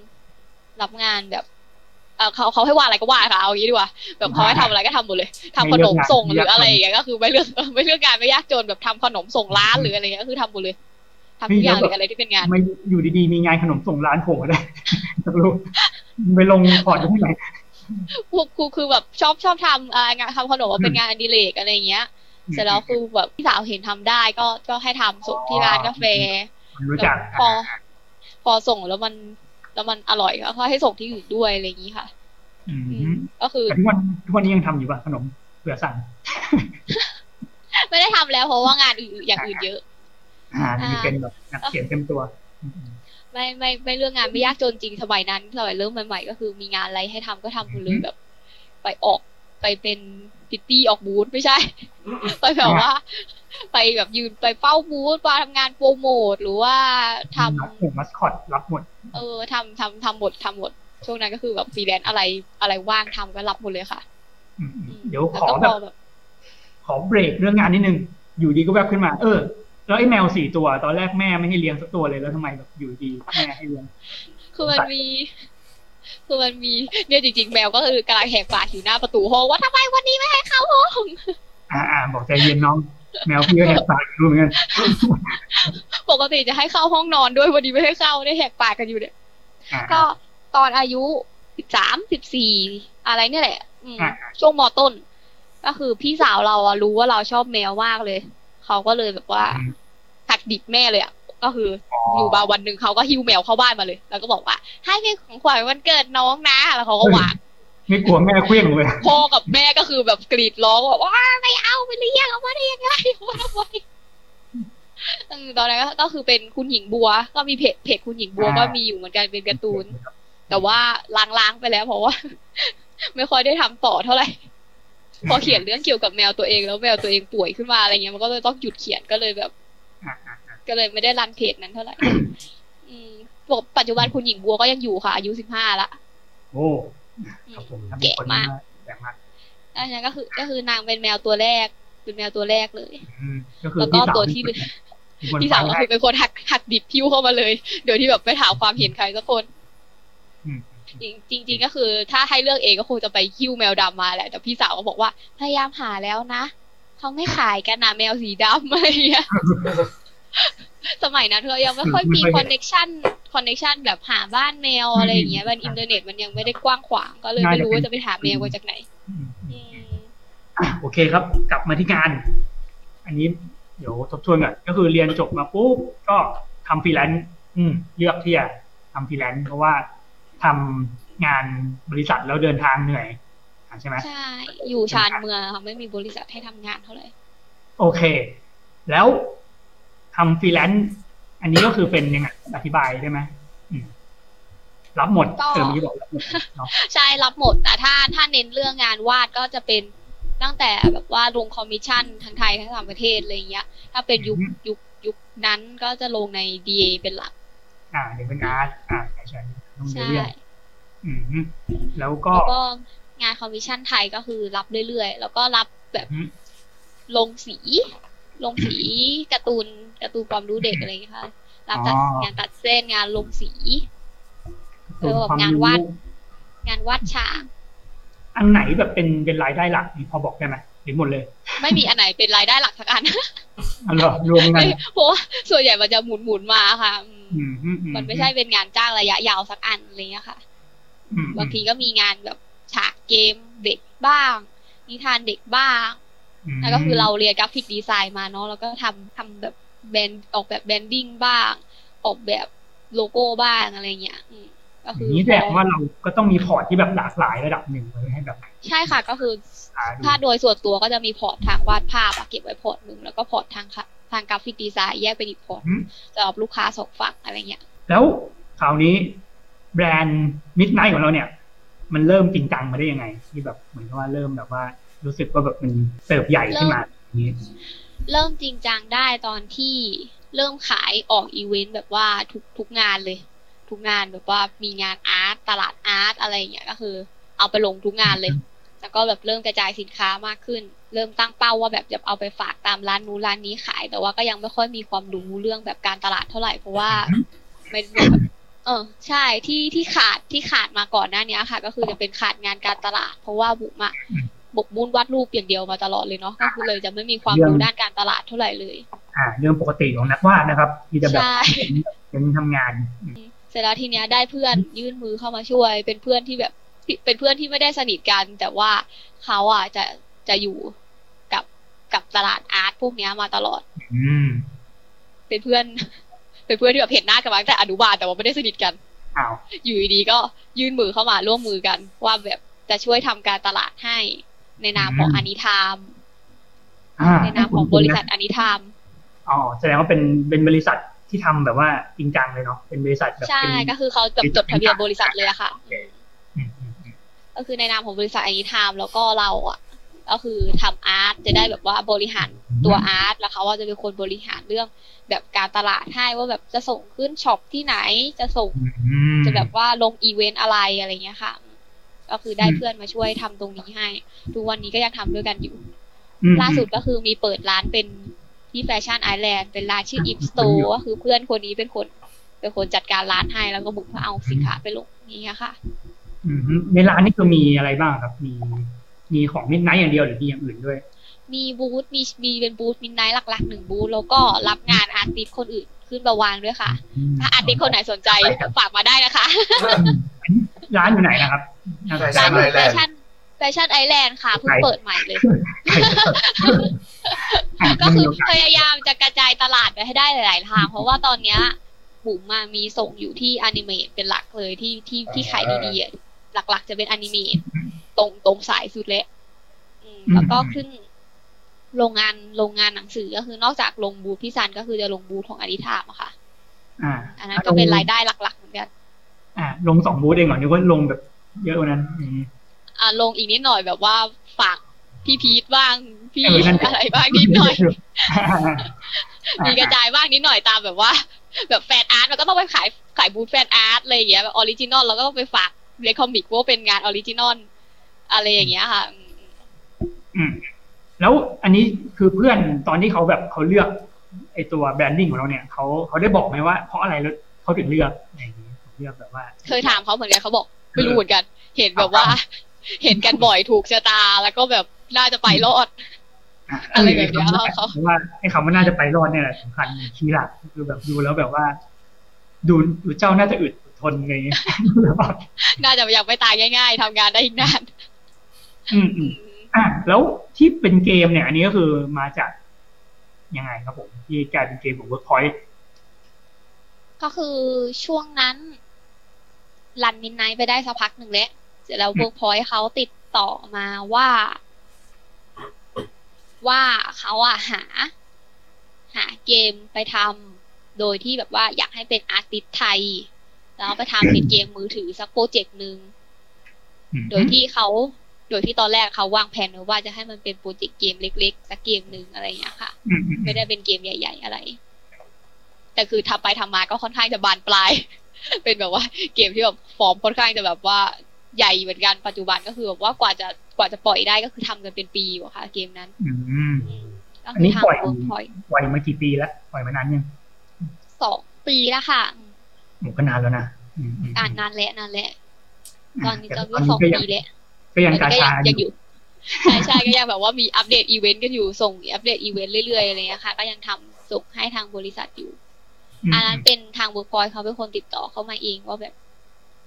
รับงานแบบเออเขาเขาให้วาดอะไรก็วาดค่ะเอางี้ดีกว่าแบบเขาให้ทำอะไรก็ทำหมดเลยทำขนมส่งหรืออะไรอย่างเงี้ยก็คือไม่เลือกไม่เลือกงานไม่ยากจนแบบทำขนมส่งร้านหรืออะไรเงี้ยก็คือทำหมดเลย ทำทุกอย่างเลยอะไรที่เป็นงานไม่อยู่ดีๆ มีงานขนมส่งร้านโผล่มาได้จะรู้ไปลงพอร์ตที่ไหนพวกครูคือแบบชอบชอบทำอะไรงานทำขนมเป็นงานอดิเรกอะไรเงี้ย เสร็จแล้วคือแบบพี่สาวเห็นทำได้ก็ก็ให้ทำส่งที่ร้านกาแฟรู้จักพอ พอส่งแล้วมันแล้วมันอร่อยก็เขาให้ส่งที่อื่นด้วยอะไรอย่างนี้ค่ะอืมอืมก็คือแต่ทุกวันทุกวันนี้ยังทำอยู่ป่ะขนมเผื่อสั่งไม่ได้ทำแล้วเพราะว่างานอื่นอย่างอื่นเยอะ อ่านี่เป็นแบบนักเขียนเต็มตัวอืมไม่ไม่ไม่เรื่องงานไม่ยากจนจริงสมัยนั้นสมัยเริ่มใหม่ๆก็คือมีงานอะไรให้ทำก็ทำหมดเลยแบบ ไปออกไปเป็นพริตตี้ออกบูธไม่ใช่ ไปแบบว่า ไปแบบยืนไปเฝ้าบูธมาทำงานโปรโมทหรือว่าทำรับหมดมัสคอตรับหมด เออทำทำทำหมดทำหมด ช่วงนั้นก็คือแบบฟรีแลนซ์อะไรอะไรว่างทำก็รับหมดเลยค่ะอืมอืมเดี๋ยวขแล้อก็แบบพแบบขอเบรกเรื่องงานนิดนึง อยู่ดีก็แวบขึ้นมา เออ แล้วไอ้แมวสี่ตัวตอนแรกแม่ไม่ให้เลี้ยงสักตัวเลยแล้วทำไมแบบอยู่ดีแม่ให้เลี้ยง คือมันมี คือมันมีเนี่ยจริง ๆ แมวก็คือกำลังแหกปากอยู่หน้าประตูห้องว่าทำไมวันนี้ไม่ให้เข้าห้องอ่าอ่าบอกใจเย็นน้อง แมวพี่ก็แหกปากรู้เหมือนกันปกติจะให้เข้าห้องนอนด้วยวันนี้ไม่ให้เข้าได้แหกปากกันอยู่เนี่ยอ่าก็ตอนอายุสิบสามสิบสี่อะไรเนี่ยแหละอืมอ่าช่วงมอต้น ก็คือพี่สาวเราอะรู้ว่าเราชอบแมวมากเลย เขาก็เลยแบบว่าหักดิบแม่เลยอะก็คืออยู่มาวันหนึ่งเขาก็หิ้วแมวเข้าบ้านมาเลย แล้วก็บอกว่า ให้เป็นของขวัญวันเกิดน้องนะ แล้วเขาก็วางไม่กลัวแม่เคลี้ยงเลยพ่อกับแม่ก็คือแบบกรีดร้องบอกว่าไม่เอาไม่เลี้ยงเอามาได้ยังไงเอามาทำไมเออตอนนั้นก็ก็คือเป็นคุณหญิงบัว ก็มีเพจเพจคุณหญิงบัวอ่าก็มีอยู่เหมือนกันเป็นการ์ตูน แต่ว่าล้างๆไปแล้วเพราะว่า ไม่ค่อยได้ทำต่อเท่าไหร่ พอเขียนเรื่องเกี่ยวกับแมวตัวเองแล้วแมวตัวเองป่วยขึ้นมาอะไรเงี้ยมันก็เลยต้องหยุดเขียนก็เลยแบบอ่าอ่าอ่าก็เลยไม่ได้รันเพจนั้นเท่าไหร่อืมบอกปัจจุบันคุณหญิงบัวก็ยังอยู่ค่ะ อายุสิบห้าละโอ้อืครับมผมทำเป็นเก๋คนมากแปลกมากอันนั้นก็คือก็คือนางเป็นแมวตัวแรก เป็นแมวตัวแรกเลยอืมก็คือแล้วก็พี่สาวตัวที่เป็นคนพี่สาวก็ฟังคือเป็นคนหักหักดิบหิ้วเข้ามาเลย โดยที่แบบไม่ถามความเห็นใครสักคนอืม จริงจริงๆก็คือ ถ้าให้เลือกเองก็คงจะไปหิ้วแมวดำมาแหละ แต่พี่สาวก็บอกว่าพยายามหาแล้วนะเขาไม่ขายกันนะแมวสีดำอะไรอย่างเงี้ยสมัยนั้นเรายังไม่ค่อยมี connection connection แบบหาบ้านแมวอะไรอย่างเงี้ยมันอินเทอร์เน็ตมันยังไม่ได้กว้างขวางก็เลยไม่รู้ว่าจะไปหาแมวมาจากไหนอืมอืมอะโอเคครับ กลับมาที่งาน อันนี้เดี๋ยวทบทวนก่อนก็คือเรียนจบมาปุ๊บก็ทำฟรีแลนซ์อืมเลือกที่จะทำฟรีแลนซ์เพราะว่า ทำงานบริษัทแล้วเดินทางเหนื่อยอะใช่ไหมใช่ อยู่ชานเมืองค่ะไม่มีบริษัทให้ทำงานเท่าไหร่โอเค แล้วทำฟรีแลนซ์อันนี้ก็คือเป็นยังไงอธิบายได้ไหมอืมรับหมดก็เออเมื่อกี้บอกรับหมดเนาะใช่รับหมดแต่ถ้าถ้าเน้นเรื่องงานวาดก็จะเป็นตั้งแต่แบบว่าลงคอมมิชชั่นทั้งไทยทั้งต่างประเทศอะไรอย่างเงี้ย ถ้าเป็นยุคยุคยุคนั้นก็จะลงใน DA เป็นหลัก อ่า DeviantArt อ่าใช่ใช่ต้องใช่เรียนอืมแล้วก็แล้วก็งานคอมมิชชั่นไทยก็คือรับเรื่อยๆ แล้วก็รับแบบอืมลงสี ลงสีการ์ตูนการ์ตูนความรู้เด็กอะไรอย่างเงี้ยค่ะ รับตัดงานตัดเส้นงานลงสีเออแบบงานวาดงานวาดฉากอันไหนแบบเป็นเป็นรายได้หลักนี่พอบอกได้ไหมหรือหมดเลย ไม่มีอันไหนเป็นรายได้หลักสักอันอันเหรอรวมกันเพราะว่าส่วนใหญ่มันจะหมุนหมุนๆมาค่ะอื มอืมอือืมันไม่ใช่เป็นงานจ้างระยะยาวสักอันอะไรเงี้ยค่ะอืมบางทีก็มีงานแบบฉากเกมเด็กบ้าง นิทานเด็กบ้างมแล้วก็คือเราเรียนกราฟิกดีไซน์มาเนาะแล้วก็ทำทำแบบแบรนด์ออกแบบ branding บ้าง ออกแบบโลโก้บ้างอะไรเงี้ยอืมก็อคือย่างนี้แสดงว่าเราก็ต้องมี port ที่แบบหลากหลายระดับหนึ่งเลยให้แบบ ใช่ค่ะก็คือหาดูถ้าโดยส่วนตัวก็จะมี port ทางวาดภาพอะเก็บไว้ port หนึ่งแล้วก็ port ทางค่ะ ทาง graphic design แยกเป็นอีก port อืมสำหรับลูกค้าสองฝั่งอะไรเงี้ย แล้วคราวนี้แบรนด์มิดไนท์ของเราเนี่ย มันเริ่มจริงจังมาได้ยังไง ที่แบบเหมือนกับว่าเริ่มแบบว่ารู้สึกว่าแบบมันเติบใหญ่ขึ้นมาอย่างนี้เริ่มจริงจังได้ตอนที่เริ่มขายออกอีเวนต์แบบว่าทุกทุกงานเลย ทุกงานแบบว่ามีงานอาร์ตตลาดอาร์ตอะไรอย่างเงี้ยก็คือ เอาไปลงทุกงานเลย แล้วก็แบบเริ่มกระจายสินค้ามากขึ้น เริ่มตั้งเป้าว่าแบบจะเอาไปฝากตามร้านนู้นร้านนี้ขาย แต่ว่าก็ยังไม่ค่อยมีความรู้เรื่องแบบการตลาดเท่าไหร่เพราะว่าไม่แบบเออใช่ที่ที่ขาดที่ขาดมาก่อนหน้านี้ค่ะ ก็คือจะเป็นขาดงานการตลาด เพราะว่าบุ๋มอะบกมุ่นวาดรูปอย่างเดียวมาตลอดเลยเนาะก็คือเลยจะไม่มีความรู้ด้านการตลาดเท่าไหร่เลย อ่า เรื่องปกติของนักวาดนะครับที่จะแบบใช่เป็นทำงาน เสร็จแล้วทีเนี้ยได้เพื่อนยื่นมือเข้ามาช่วย เป็นเพื่อนที่แบบ เป็นเพื่อนที่ไม่ได้สนิทกัน แต่ว่าเขาอะจะจะอยู่กับกับตลาดอาร์ตพวกเนี้ยมาตลอด อืมเป็นเพื่อน เป็นเพื่อนที่แบบเห็นหน้ากันมาตั้งแต่อนุบาลแต่ว่าไม่ได้สนิทกันอ้าวอยู่ดีๆก็ยื่นมือเข้ามาร่วมมือกัน ว่าแบบจะช่วยทำการตลาดให้ในนามของอานิทามอ่าในนามของบริษัทอานิทามอ๋อแสดงว่าเป็นเป็นบริษัทที่ทำแบบว่าจริงจังเลยเนาะเป็นบริษัทแบบใช่เป็นก็คือเขาแบบจดทะเบียนบริษัทเลยอะค่ะอืมอืมอืม ก็คือในนามของบริษัทอานิทามแล้วก็เราอะ ก็คือทำอาร์ตจะได้แบบว่าบริหารตัวอาร์ตแล้วเขาว่าจะเป็นคนบริหารเรื่องแบบการตลาดให้ว่าแบบจะส่งขึ้น shop ที่ไหนจะส่งอืมจะแบบว่าลงอีเวนต์อะไรอะไรเงี้ยค่ะ ก็คือได้อืมเพื่อนมาช่วยทำตรงนี้ให้ ทุกวันนี้ก็ยังทำด้วยกันอยู่อืมล่าสุดก็คือมีเปิดร้านเป็นที่แฟชั่นไอแลนด์เป็นร้านชื่ออิฟสโตร์ก็คือเพื่อนคนนี้เป็นคนเป็นคนจัดการร้านให้แล้วก็บุ๋มมาเอาสินค้าไปลงนี้ยค่ะอืม ในร้านนี่คือมีอะไรบ้างครับ มีมีของมิดไนท์อย่างเดียวหรือมีอย่างอื่นด้วย มีบูธมีมีเป็นบูธมิดไนท์หลักๆหนึ่งบูธแล้วก็รับงาน artist คนอื่นขึ้นมาวางด้วยค่ะ ถ้า artist คนไหนสนใจฝากมาได้นะคะ ร้านอยู่ไหนนะครับน่าสนใจร้าน Fashion อยู่แฟ Island ชั่นแฟชั่นไอแลนด์ค่ะเพิ่งเปิดใหม่เลยอะก็คือมีโอกาสพยายามจะกระจายตลาดไปให้ได้หลาย ๆ ทาง เพราะว่าตอนเนี้ยบุ๋มมามีส่งอยู่ที่ Animate เป็นหลักเลยที่ที่ที่ขายดีๆอะ หลัก ๆ จะเป็น Animateตรงตรงสายสุดเลยอืมแล้วก็ขึ้นโรงงานโรงงานหนังสือก็คือนอกจากลงบูธพี่ซันก็คือจะลงบูธของอดิธามอะค่ะอ่าอันนั้นก็เป็นรายได้หลัก ๆ เหมือนกัน อ่า ลงสองบูธเองเหรอนึกว่าลงแบบเยอะกว่านั้นอืมอ่าลงอีกนิดหน่อยแบบว่าฝากพี่พีทบ้างพี่เออนั่นอะไรบ้างนิดหน่อยอ่ามีกระจายบ้างนิดหน่อยตามแบบว่า แบบ fan art มันก็ต้องไปขายขายบูธ fan art อะไรอย่างเงี้ยแบบ original เราก็ต้องไปฝาก เล comic ว่าเป็นงาน original อะไรอย่างเงี้ยค่ะอืมอืม แล้วอันนี้คือเพื่อนตอนที่เขาแบบเขาเลือกไอตัว branding ของเราเนี่ยเขาเขาได้บอกไหมว่าเพราะอะไรแล้วเขาถึงเลือกอะไรอย่างนี้เลือกแบบว่า เคยถามเขาเหมือนกันเขาบอกไม่รู้เหมือนกัน เห็นแบบว่า เห็นกันบ่อยถูกชะตาแล้วก็แบบน่าจะไปรอดอะไรแบบเนี้ยเพราะเขาว่าไอ้คำว่าน่าจะไปรอดเนี่ยแหละสำคัญ key หลักคือแบบดูแล้วแบบว่า ดูดูเจ้าน่าจะอึดท นไงแบบว่าน่าจะยังไม่ตายง่าย ๆทำงานได้อีกนานอืมอืมอะแล้วที่เป็นเกมเนี่ย อันนี้ก็คือมาจากยังไงครับผมที่กลายเป็นเกมของ Workpoint ก็คือช่วงนั้น run Minnight ไปได้สักพักหนึ่งแล้วเสร็จแล้วเวิร์กพอยเขาติดต่อมาว่า ว่าเขาอะหา หาเกมไปทำโดยที่แบบว่าอยากให้เป็น artist ไทย แล้วไปทำเป็นเกมมือถือสักโปรเจกต์หนึ่งอืมโดยที่เขาโดยที่ตอนแรกเขาวางแผนไว้ว่าจะให้มันเป็นโปรเจกต์เกมเล็กๆสักเกมหนึ่งอะไรอย่างเงี้ยค่ะอืมอืมไม่ได้เป็นเกมใหญ่ ๆ อะไร แต่คือทำไปทำมาก็ค่อนข้างจะบานปลาย เป็นแบบว่าเกมที่แบบฟอร์มค่อนข้างจะแบบว่าใหญ่เหมือนกันปัจจุบันก็คือแบบว่ากว่าจะกว่าจะปล่อยได้ก็คือทำกันเป็นปีอยู่ค่ะ เกมนั้น อืมอืมก็อันคืนี้อปล่อยทำเวิร์กพอยปล่อยมากี่ปีแล้วปล่อยมานานยังสองปีแล้วค่ะโห ก็นานแล้วนะอืมอืมอ่านนานแล้วนานแล้วตอนนี้ก็แต่สองก็ยังปีแล้วก็ยังตกาอนนี้ชาก็อยังยู่อยู่ใช่ใช่ก็ยังแบบว่ามีอัปเดตอีเวนต์กันอยู่ส่งอัปเดตอีเวนต์เรื่อยๆอะไรเงี้ยค่ะ ก็ยังทำส่งให้ทางบริษัทอยู่อืมอันนั้นเป็นทางเวิร์กพอยเขาเป็นคนติดต่อเข้ามาเองว่าแบบ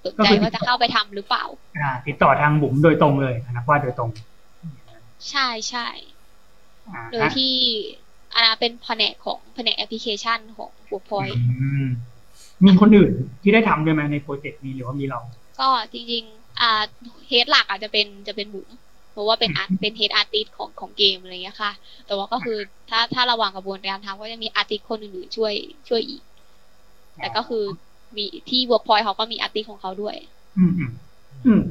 สนก็ใจคือว่าจะเข้าไปทำหรือเปล่า อ่า ติดต่อทางบุ๋มโดยตรงเลยนักวาดโดยตรง ใช่ใช่อ่าโดยที่อันนั้นเป็นแผนกของแผนกแอปพลิเคชันของเวิร์กพอยอื มมีคนอื่นที่ได้ทำด้วยไหมในโปรเจกต์นี้หรือว่ามีเรา ก็จริงๆอ่า head หลักอาจจะเป็นจะเป็นบุ๋มเพราะว่าเป็น art เป็น head artist ของของเกมอะไรเงี้ยค่ะ แต่ว่าก็คือถ้าถ้าระหว่างกระบวนการทำก็จะมี artist คนอื่นๆช่วยช่วยอีก แต่ก็คือมีที่เวิร์กพอยเขาก็มี artist ของเขาด้วย อืมอืมอืม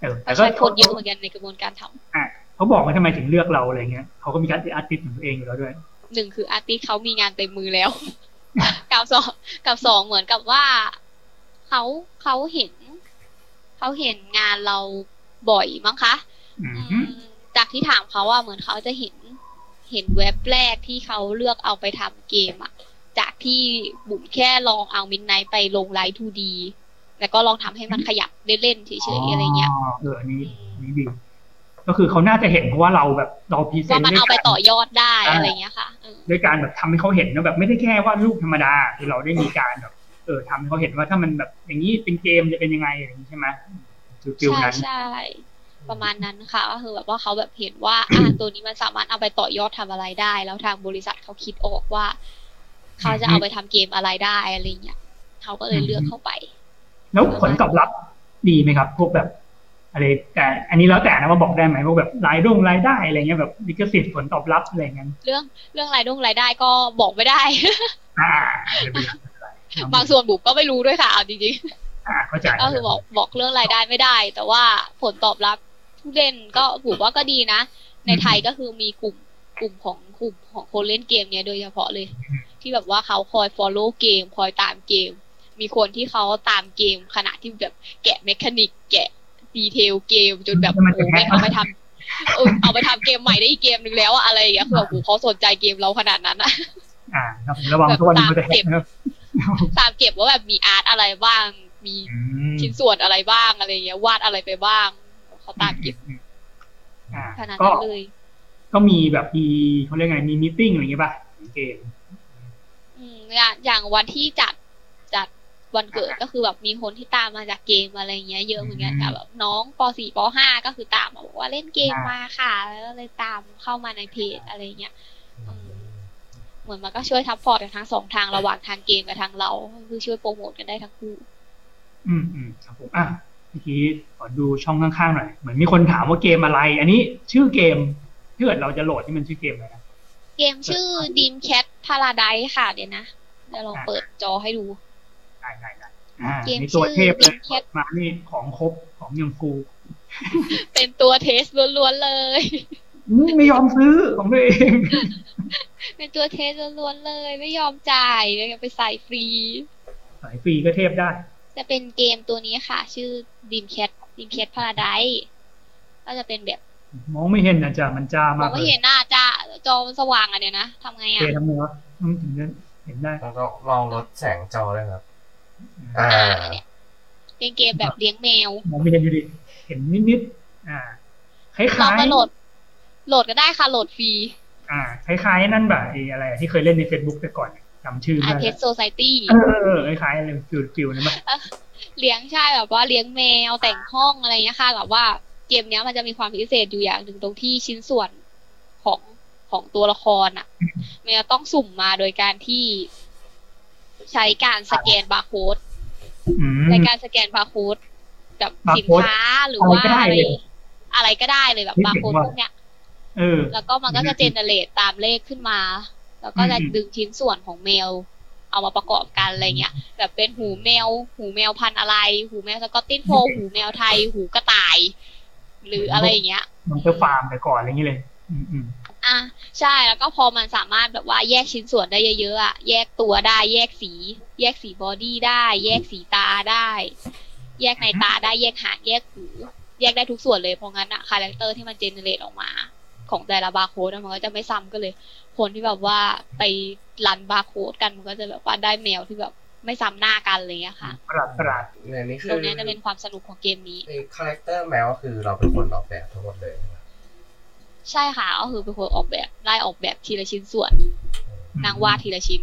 เออแต่ก็ก็ใช้คนเยอะเหมือนกันในกระบวนการทำเขาบอกว่าทำไมถึงเลือกเราอะไรเงี้ยเขาก็มีการ artist ของตัวเองอยู่แล้วด้วยหนึ่งคือ artist เขามีงานเต็มมือแล้ว กับสองกับสองเหมือนกับว่าเขาเขาเห็นเขาเห็นงานเราบ่อยมั้งคะอืมอืมจากที่ถามเขาว่าเหมือนเขาจะเห็นเห็นเว็บแรกที่เขาเลือกเอาไปทำเกมอะจากที่บุ๋มแค่ลองเอามินไนไปลงไลท์ 2D แล้วก็ลองทำให้มันขยับเล่นๆเฉยๆอะไรเงี้ยเอออันนี้อันนี้ดี ก็คือเขาน่าจะเห็นเพราะว่าเราแบบเรา present ว่ามันด้วยเอาไปการต่อยอดได้อ่าอะไรเงี้ยค่ะเออด้วยการแบบทำให้เขาเห็นนะแบบไม่ได้แค่วาดรูปธรรมดาคือเราได้มีการแบบเออทำให้เขาเห็นว่าถ้ามันแบบอย่างนี้เป็นเกมจะเป็นยังไงอย่างนี้ใช่ไหม feel feel นั้นใช่ใช่ประมาณนั้นค่ะก็คือแบบว่าเขาแบบเห็นว่าอ่าตัวนี้มันสามารถเอาไปต่อยอดทำอะไรได้ แล้วทางบริษัทเขาคิดออกว่า เขาจะเอาไปทำเกมอะไรได้อะไรเงี้ยเขาก็เลยเลือกเข้าไป แล้วผลตอบรับดีไหมครับ พวกแบบ อะไรแต่อันนี้แล้วแต่นะว่าบอกได้ไหมพวกแบบรายดงรายได้อะไรเงี้ยแบบลิขสิทธิ์ผลตอบรับอะไรเงี้ยเรื่องเรื่องรายได้รายได้ก็บอกไม่ได้อ่าไม่เป็นไรไม่เป็นไรบางส่วนบุ๋มก็ไม่รู้ด้วยค่ะเอาจริงอ่าเข้าใจๆก็คือบอกบอกเรื่องรายได้ไม่ได้ แต่ว่าผลตอบรับผู้เล่นก็บุ๋มว่าก็ดีนะ ในไทยก็คือมีกลุ่มกลุ่มของกลุ่มของคนเล่นเกมเนี้ยโดยเฉพาะเลย ที่แบบว่าเขาคอย follow เกม คอยตามเกม มีคนที่เขาตามเกมขณะที่แบบแกะ mechanic แกะ detail เกมจนแบบโอ้โหไม่เอาไปทำเออเอาไปทำเกมใหม่ได้อีกเกมหนึ่งแล้วอะอะไรอย่างเงี้ยคือแบบโอ้โหเขาสนใจเกมเราขนาดนั้นอะอ่าครับผมระวังตัวนี้มันจะ hack นะครับตามเก็บว่าแบบมี art อะไรบ้าง มีอืมชิ้นส่วนอะไรบ้างอะไรเงี้ยวาดอะไรไปบ้างเขาตามเก็บอ่าขนาดก็นั้นเลย ก็มีแบบมีเขาเรียกไงมีมิ팅อะไรอย่างเงี้ยป่ะของเกมอืมอย่างอย่างวันที่จัดจัด วันเกิดก็คือแบบมีคนที่ตามมาจากเกมอะไรเงี้ย เยอะเหมือนกันค่ะแบบน้องป .4 ป .5 ก็คือตามมาบอกว่าเล่นเกมมาค่ะ แล้วก็เลยตามเข้ามาในเพจอะไรเงี้ยอืมเหมือนมันก็ช่วยทับพอร์ตกันทั้งสองทางระหว่างทางเกมกับทางเราคือช่วยโปรโมทกันได้ทั้งคู่ อืมอืมครับผมอะเมื่อกี้ขอดูช่องข้างๆหน่อยเหมือนมีคนถามว่าเกมอะไร อันนี้ชื่อเกมถ้าเกิดเราจะโหลดที่มันชื่อเกมอะไรนะเกมชื่อ Dream Cat Paradise ค่ะเดี๋ยวนะเดี๋ยวลองเปิดจอให้ดู ได้ได้ได้อ่าเกมนี่ตัวชื่อเทพเลย Dream Cat มานี่ของครบของยังฟูเป็นตัวเทสล้วนๆเลยอืมไม่ยอมซื้อของตัวเอง เป็นตัวเทสล้วนๆเลย ไม่ยอมจ่ายเลยไปใส่ฟรีสายฟรีก็เทพได้ จะเป็นเกมตัวนี้ค่ะ ชื่อ Dream Cat Dream Cat Paradise ก็จะเป็นแบบ มองไม่เห็นนะจ๊ะมันจ้ามมมาอกงเลไม่ยเห็นหน้าจ้าจอมันสว่างอะเดี๋ยวนะทำไงเกอะทำไงวะต้องถึงจะเห็นได้แล้วก็ลองลดแสงจอด้วยครับ อ่าอ่าเนี่ยเป็นเกมแบบเลี้ยงแมวมองไม่เห็นอยู่ดิ เห็นนิดๆอ่าคล้ลองายมาโหลด โหลดก็ได้ค่ะ โหลดฟรีๆอ่า คล้ายๆ นั่นแบบไอ้อะไร ที่เคยเล่นใน Facebook แต่ก่อนจำชื่ออาไม่ได้เทสโซไซตี้เออเออเออคล้ายๆอะไรฟิลฟิลนั่นปะเลี้ยงใช่แบบว่าเลี้ยงแมวแต่งห้องอะไรเงี้ยค่ะแบบว่าเกมเนี้ยมันจะมีความพิเศษอยู่อย่างหนึ่งตรงที่ชิ้นส่วนของของตัวละครอะ มันจะต้องสุ่มมาโดยการที่ใช้การสแกนบาร์โค้ดอืม ในการสแกนบาร์โค้ดแบบบาร์สินโค้ดค้าหรือว่าอะไรก็ได้อะไรเลยอะไรก็ได้เลยแบบนี่บาร์เจ๋งโค้ดว่ะพวกเนี้ยเออแล้วก็มันก็จะ gene rate ตามเลขขึ้นมา แล้วก็จะอืมดึงชิ้นส่วนของแมวเอามาประกอบกันอะไรเงี้ย แบบเป็นหูแมว หูแมวพันธุ์อะไร หูแมว Scottish Fold หูแมวไทย หูกระต่าย หรืออะไรอย่างเงี้ย มันจะฟาร์มแต่ก่อนอะไรอย่างเงี้ยเลย อืม อืมอะใช่แล้วก็พอมันสามารถแบบว่าแยกชิ้นส่วนได้เยอะๆอะแยกตัวได้แยกสี แยกสี body ได้ แยกสีตาได้ แยกในตาได้แยกหางแยกหูแยกได้ทุกส่วนเลยเพราะงั้นอะ character ที่มัน generate ออกมา ของแต่ละบาร์โค้ดอะมันก็จะไม่ซ้ำกันเลย คนที่แบบว่าไป run บาร์โค้ดกันมันก็จะแบบว่าได้แมวที่แบบไม่ซ้ำหน้ากันอะไรเลยอะค่ะประหลาดประหลาดในนี้คือตรงเนี้ยจะเป็นความสนุกของเกมนี้ใน character แมวก็คือเราเป็นคนออกแบบทั้งหมดเลยใช่ไหม ใช่ค่ะก็คือเป็นคนออกแบบไล่ออกแบบทีละชิ้นส่วน นั่งวาดทีละชิ้น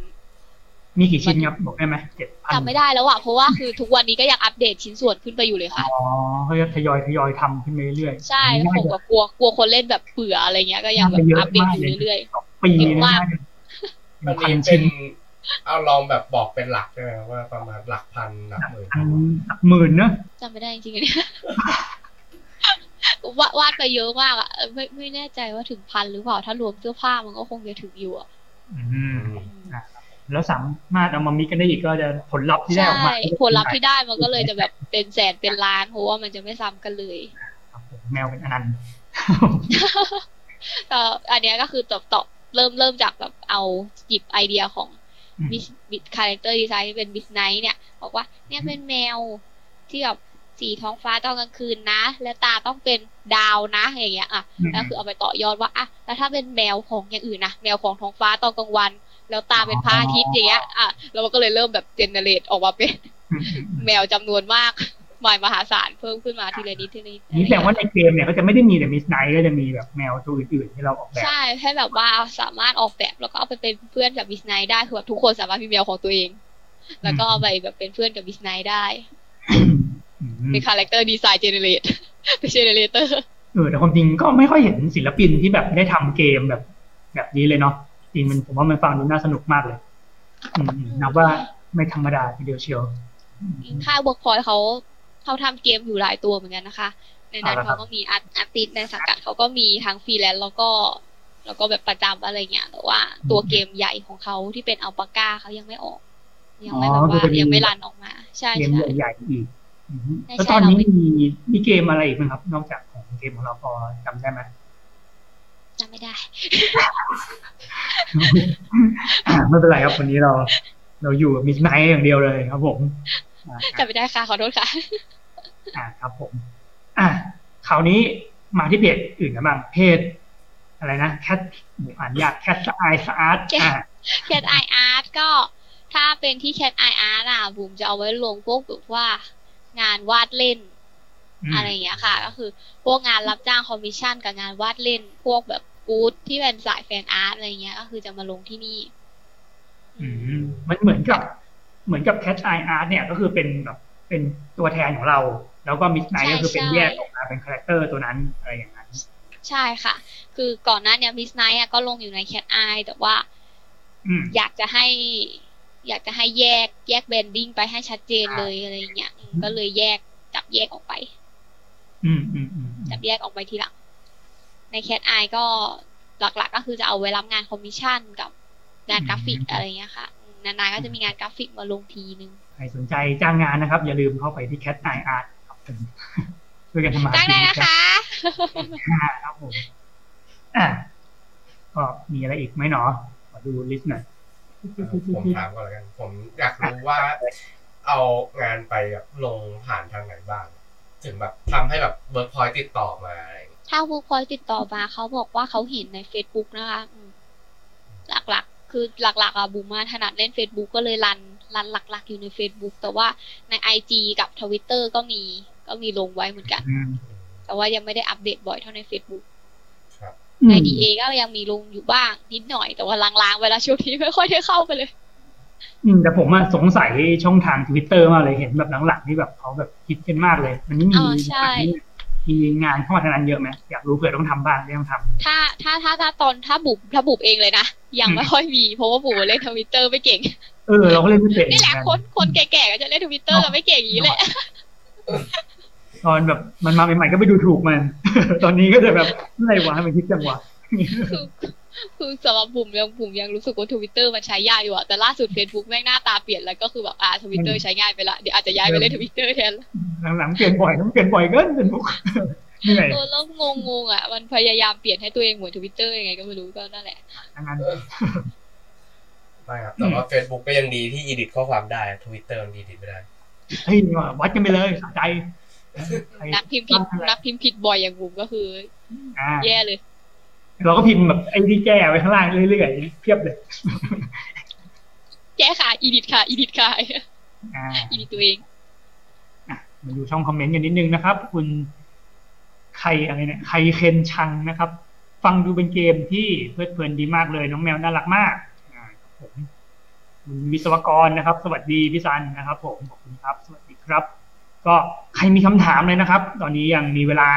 มีกี่ชิ้นครับบอกได้ไหมเจ็ดพันจำไม่ได้แล้วอะเพราะว่าคือทุกวันนี้ก็ยังอัปเดตชิ้นส่วนขึ้นไปอยู่เลยค่ะอ๋อเขาจะทยอยทยอยทำขึ้นไปเรื่อยๆใช่แล้วผมก็กลัวกลัวคนเล่นแบบเบื่ออะไรเงี้ยก็ยังแบบอัปเดตอยู่เรื่อยปีเยนึอะงมากน่าจะอันพันนี้เป็ชิ้นนเอาลองแบบบอกเป็นหลักใช่ไหมว่าประมาณหลักพันหลักหมื่นพันหลักหมื่นเนอะๆจำไม่ได้จริงๆอันเนี่ย วาดวาดไปเยอะมากอะเออไม่ไม่แน่ใจว่าถึงพันหรือเปล่าถ้ารวมเสื้อผ้ามันก็คงจะถึงอยู่อะอืมอะแล้วสามารถเอามามิกกันได้อีกก็จะผลลัพธ์ที่ได้ออกมาใช่ผลลัพธ์ที่ได้มันก็เลยจะแบบเป็นแสนเป็นล้านเพราะว่ามันจะไม่ซ้ำกันเลยครับผมแมวเป็นอนันต์ก็อันเนี้ยก็คือตอบตอบเริ่มเริ่มจากแบบเอาหยิบไอเดียของอืมบิสบิคาแรคเตอร์ดีไซน์เป็นบิสไนท์เนี่ย บอกว่าเนี่ยเป็นแมวที่แบบ สีท้องฟ้าตอนกลางคืนนะ แล้วตาต้องเป็นดาวนะอย่างเงี้ยอะแล้วคือเอาไปต่อยอดว่าอะแล้วถ้าเป็นแมวของอย่างอื่นนะแมวของท้องฟ้าตอนกลางวัน แล้วตาเป็นพระอาทิตย์อย่างเงี้ยอะแล้วมันก็เลยเริ่มแบบ generate ออกมาเป็นแมวจำนวนมากมายมหาศาลเพิ่มขึ้นมาทีละนิดทีละนิดนี่แปลว่าในเกมเนี่ยก็จะไม่ได้มีแต่มิสไนท์ก็จะมีแบบแมวตัวอื่นๆที่เราออกแบบ ใช่ให้แบบว่าสามารถออกแบบแล้วก็เอาไปเป็นเพื่อนกับมิสไนท์ได้คือแบบทุกคนสามารถมีแมวของตัวเอง แล้วก็เอาไปแบบเป็นเพื่อนกับมิสไนท์ได้ เป็น character design generate เป็น generatorเออแต่ความจริงก็ไม่ค่อยเห็นศิลปินที่แบบได้ทำเกมแบบ แบบนี้เลยเนาะจริงมันผมว่ามันฟังดูน่าสนุกมากเลย อืมนับว่าไม่ธรรมดาทีเดียวเชียวค่ายเวิร์กพอยเขาเขาทำเกมอยู่หลายตัวเหมือนกันนะคะ ในนั้นเอาละครับเขาก็มี art artist ในสังกัดเขาก็มีทั้งฟรีแลนซ์แล้วก็ แล้วก็แบบประจำอะไรเงี้ยแต่ว่าตัวเกมใหญ่ของเขาที่เป็นอัลปาก้าเขายังไม่ออก ยังไม่แบบว่ายังไม่รันออกมา ใช่เกมใช่ใหญ่ๆอีกอืมใช่ แล้วตอนนี้ใช่เราไม่มีมีเกมอะไรอีกไหมครับ นอกจากของเกมของเราพอจำได้ไหมจำไม่ได้อ่าไม่เป็นไรครับวันนี้เรา เราอยู่มิสไนอย่างเดียวเลยครับผมอ่าจำไม่ได้ค่ะขอโทษค่ะอ่าครับผม อ่าคราวนี้มาที่เพจอื่นกันบ้างเพจอะไรนะแคทอ่านยากแคทไอสอาร์ตอ่าแคทไออาร์ตก็ถ้าเป็นที่แคทไออาร์ตอะบุ๋มจะเอาไว้ลงพวกแบบว่า งานวาดเล่นมอะไรอย่างเงี้ยค่ะ ก็คือพวกงานรับจ้างคอมมิชชั่นกับงานวาดเล่น พวกแบบกู๊ดที่เป็นสาย fan art อะไรเงี้ย ก็คือจะมาลงที่นี่ อืมมันเหมือนกับ เหมือนกับแคทไออาร์ตเนี่ยก็คือเป็นแบบเป็นตัวแทนของเรา แล้วก็มิสไนท์ใช่ก็คือเป็นใช่แยกออกมาเป็น character ตัวนั้นอะไรอย่างนั้น ใช่ค่ะ คือก่อนหน้าเนี้มิสไนท์ก็ลงอยู่ในแคทไอแต่ว่าอืมอยากจะให้ อยากจะให้แยกแยก branding ไปให้ชัดเจนเลยอะไรเงี้ยอืมก็เลยแยกจับแยกออกไปอืมอืมอืมอืมจับแยกออกไปทีหลัง ในแคทไอก็หลักๆ ก็คือจะเอาไว้รับงานคอมมิชชั่นกับงานกราฟิกอะไรเงี้ยค่ะอืมนานๆก็จะมีงานกราฟิกมาลงทีนึงใครสนใจจ้างงานนะครับ อย่าลืมเข้าไปที่แคทไออาร์ตครับผมช่วยกันทำมาหาจ้างได้นะคะครับผมอะก็มีอะไรอีกไหมหนอขอดู list หน่อย ผมถามก่อนแล้วกัน ผมอยากรู้ว่าเอางานไปแบบลงผ่านทางไหนบ้าง ถึงแบบทำให้แบบเวิร์กพอยติดต่อมาอะไรอย่างเงี้ยถ้าวูพอยติดต่อมาเขาบอกว่าเขาเห็นใน Facebook นะคะอืมหลักๆ คือหลักๆอะบุ๋มมาถนัดเล่น Facebook ก็เลย run run หลัก ๆ อยู่ใน Facebook แต่ว่าใน IG กับ Twitter ก็มีก็มีลงไว้เหมือนกันอืมแต่ว่ายังไม่ได้อัปเดตบ่อยเท่าใน Facebook ครับใน DA ก็ยังมีลงอยู่บ้างนิดหน่อยแต่ว่าลางๆเวลาช่วงนี้ไม่ค่อยได้เข้าไปเลย อืมแต่ผมอะสงสัยช่องทางทวิตเตอร์มากเลยเห็นแบบหลังๆที่แบบเขาแบบคิดกันมากเลย มันไม่มีอ๋อใช่มีงานเข้ามาทางนั้นเยอะไหมอยากรู้เผื่อต้องทำบ้างไม่ต้องทำถ้าถ้าถ้าถ้าตอนถ้าบุบถ้าบุบเองเลยนะยังอืมไม่ค่อยมีเพราะว่าบุบเล่นทวิตเตอร์ไม่เก่งเออเราก็เล่นไม่เป็นนี่แหละเหมือนคนแก่ๆก็จะเล่นทวิตเตอร์กันไม่เก่งอย่างนี้แหละ ตอนแบบมันมาใหม่ๆก็ไปดูถูกมัน ตอนนี้ก็จะแบบอะไรวะมันฮิตจังวะคือคือสำหรับบุ๋มยังบุ๋มยังรู้สึกว่าทวิตเตอร์มันใช้ยากอยู่อะแต่ล่าสุด Facebook แม่งหน้าตาเปลี่ยนแล้วก็คือแบบอ่าทวิตเตอร์ใช้ง่ายไปละเดี๋ยวอาจจะย้ายไปเล่นทวิตเตอร์แทนละหลังๆเปลี่ยนบ่อยต้องเปลี่ยนบ่อยเกินเป็นพวกเหนื่อยเออแล้วงงงๆอะ มันพยายามเปลี่ยนให้ตัวเองเหมือนทวิตเตอร์ยังไงก็ไม่รู้ก็นั่นแหละทางนั้นไม่ครับแต่ว่า Facebook ก็ยังดีที่ edit ข้อความได้ทวิตเตอร์มัน edit ไม่ได้เฮ้ยวัดกันไปเลยสะใจใคร นักพิมพ์ผิดนักพิมพ์ผิดบ่อยอย่างบุ๋มก็คืออ่าแย่เลย เราก็พิมพ์แบบไอ้ที่แก้ไว้ข้างล่างเรื่อยๆเพียบเลย แก้ค่ะ edit ค่ะ edit ค่ะอ่า edit ตัวเองอะมาดูช่องคอมเมนต์กันนิดนึงนะครับ คุณใครอะไรเนี่ยใครเคนชังนะครับ ฟังดูเป็นเกมที่เพลิดเพลินดีมากเลย น้องแมวน่ารักมากอ่าครับผมคุณวิศวกรนะครับ สวัสดีพี่ซันนะครับ ผมขอบคุณครับ สวัสดีครับ ก็ใครมีคำถามเลยนะครับ ตอนนี้ยังมีเวลา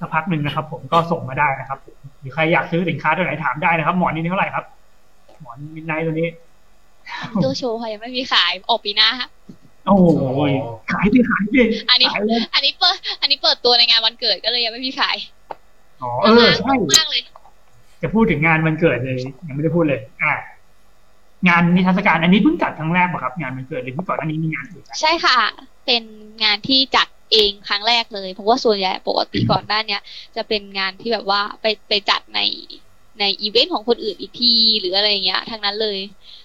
สักพักหนึ่งนะครับ ผมก็ส่งมาได้นะครับผมหรือใครอยากซื้อสินค้าตัวไหนถามได้นะครับ หมอนนี้เท่าไหร่ครับ หมอนมิดไนท์ตัวนี้ตัวโชว์ค่ะยังไม่มีขายออกปีหน้าฮะโอ้โหขายดิขายดิอันนี้ขายเลยอันนี้เปิด อันนี้เปิดตัวในงานวันเกิดก็เลยยังไม่มีขายอ๋อเออใช่มากเลย จะพูดถึงงานวันเกิดเลยยังไม่ได้พูดเลย อ่า งานนิทรรศการอันนี้เพิ่งจัดครั้งแรกป่ะครับ งานวันเกิดหรือที่ก่อนหน้านี้มีงานอื่นไหมใช่ค่ะ เป็นงานที่จัดเองครั้งแรกเลยเพราะว่าส่วนใหญ่ปกติก่อนหน้าเนี้ยจะเป็นงานที่แบบว่าไปไปจัดในในอีเวนต์ของคนอื่นอีกทีหรืออะไรอย่างเงี้ยทั้งนั้นเลย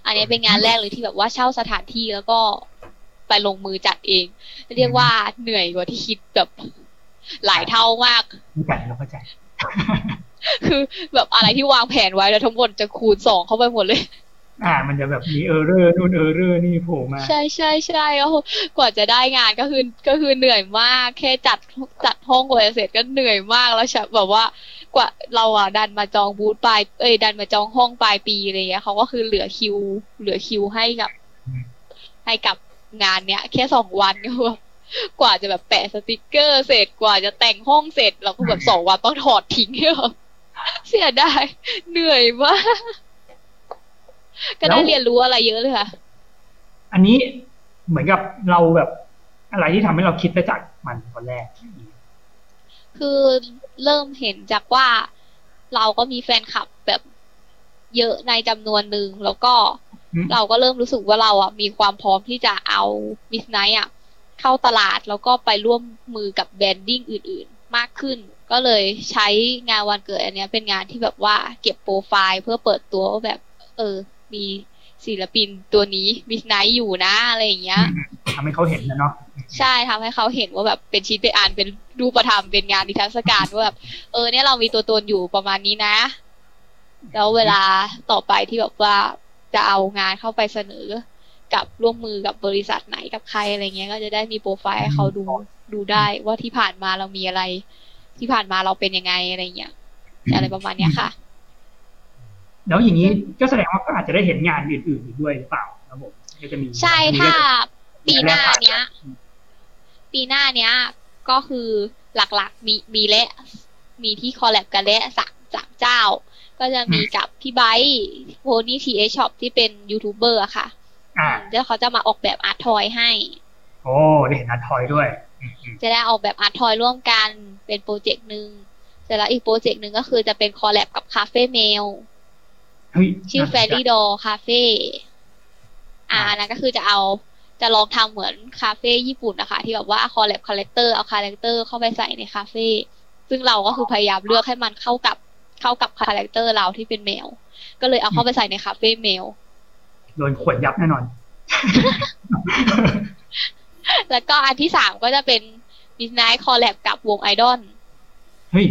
อันนี้เป็นงานแรกเลยที่แบบว่าเช่าสถานที่แล้วก็ไปลงมือจัดเอง เรียกว่าเหนื่อยกว่าที่คิดแบบหลายเท่ามากเข้าใจเราเข้าใจ คือแบบอะไรที่วางแผนไว้แล้วทั้งหมดจะคูณสองเข้าไปหมดเลย อ่า มันจะแบบมี error นู่น error นี่โผล่มา ใช่ใช่ใช่ก็กว่าจะได้งานก็คือก็คือเหนื่อยมาก แค่จัดจัดห้องกว่าจะเสร็จก็เหนื่อยมากแล้วใช่แบบว่ากว่าเราอะดันมาจองบูธปลายเอ้ยดันมาจองห้องปลายปีอะไรเงี้ยเขาก็คือเหลือคิว เหลือคิวให้กับ ให้กับงานเนี้ย แค่สองวันก็แบบกว่าจะแบบแปะสติกเกอร์เสร็จกว่าจะแต่งห้องเสร็จเราก็แบบสองวันต้องถอดทิ้งแบบเสียดายเหนื่อยมาก ก็ได้เรียนรู้อะไรเยอะเลยค่ะ อันนี้เหมือนกับเราแบบอะไรที่ทำให้เราคิดไปจากมันตอนแรก คือเริ่มเห็นจากว่าเราก็มีแฟนคลับแบบเยอะในจำนวนหนึ่งแล้วก็อืมเราก็เริ่มรู้สึกว่าเราอะมีความพร้อมที่จะเอามิสไนท์อะเข้าตลาดแล้วก็ไปร่วมมือกับ branding อื่น ๆ มากขึ้น ก็เลยใช้งานวันเกิดอันเนี้ยเป็นงานที่แบบว่าเก็บโปรไฟล์เพื่อเปิดตัวว่าแบบ เออ มีศิลปินตัวนี้มิสไนท์อยู่นะอะไรอย่างเงี้ยทำให้เขาเห็นนะเนาะใช่ทำให้เขาเห็นว่าแบบเป็นชิ้นเป็นอันเป็นรูปธรรมเป็นงานนิทรรศการว่าแบบเออเนี่ยเรามีตัวตนอยู่ประมาณนี้นะ แล้วเวลาต่อไปที่แบบว่าจะเอางานเข้าไปเสนอ กับร่วมมือกับบริษัทไหนกับใครอะไรเงี้ย ก็จะได้มีโปรไฟล์ให้เขาดูดูได้ว่าที่ผ่านมาเรามีอะไร ที่ผ่านมาเราเป็นยังไงอะไรเงี้ยอะไรประมาณเนี้ยค่ะ แล้วอย่างนี้ก็แสดงว่าก็อาจจะได้เห็นงานอื่นๆอีกด้วยหรือเปล่าครับผมก็จะมีใช่ถ้าปีหน้าแรกเนี้ย ปีหน้าเนี้ย ก็คือหลักๆ มีมีและ มีที่ collab กันและสามสามเจ้า ก็จะมีกับพี่ไบค์โพนี่ทีเอช็อปที่เป็นยูทูบเบอร์อะค่ะอ่าแล้วเขาจะมาออกแบบ art toy ให้ โอ้ได้เห็น art toy ด้วยอืมอืมจะได้ออกแบบ art toy ร่วมกันเป็นโปรเจกต์หนึ่งเสร็จแล้วอีกโปรเจกต์หนึ่งก็คือจะเป็น collab กับคาเฟ่แมวเฮ้ย ชื่อน่าสนใจแฟรี่ดอคาเฟ่อ่าอ่าอันนั้นก็คือจะเอาจะลองทำเหมือนคาเฟ่ญี่ปุ่นนะคะ ที่แบบว่า collab character เอา character เข้าไปใส่ในคาเฟ่ซึ่งเราก็คือพยายามเลือกให้มันเข้ากับเข้ากับ character เราที่เป็นแมว ก็เลยเอาเข้าไปใส่ในคาเฟ่แมวโดนข่วนยับแน่นอน แล้วก็อันที่สามก็จะเป็น Midnight collab กับวงไอดอลเฮ้ย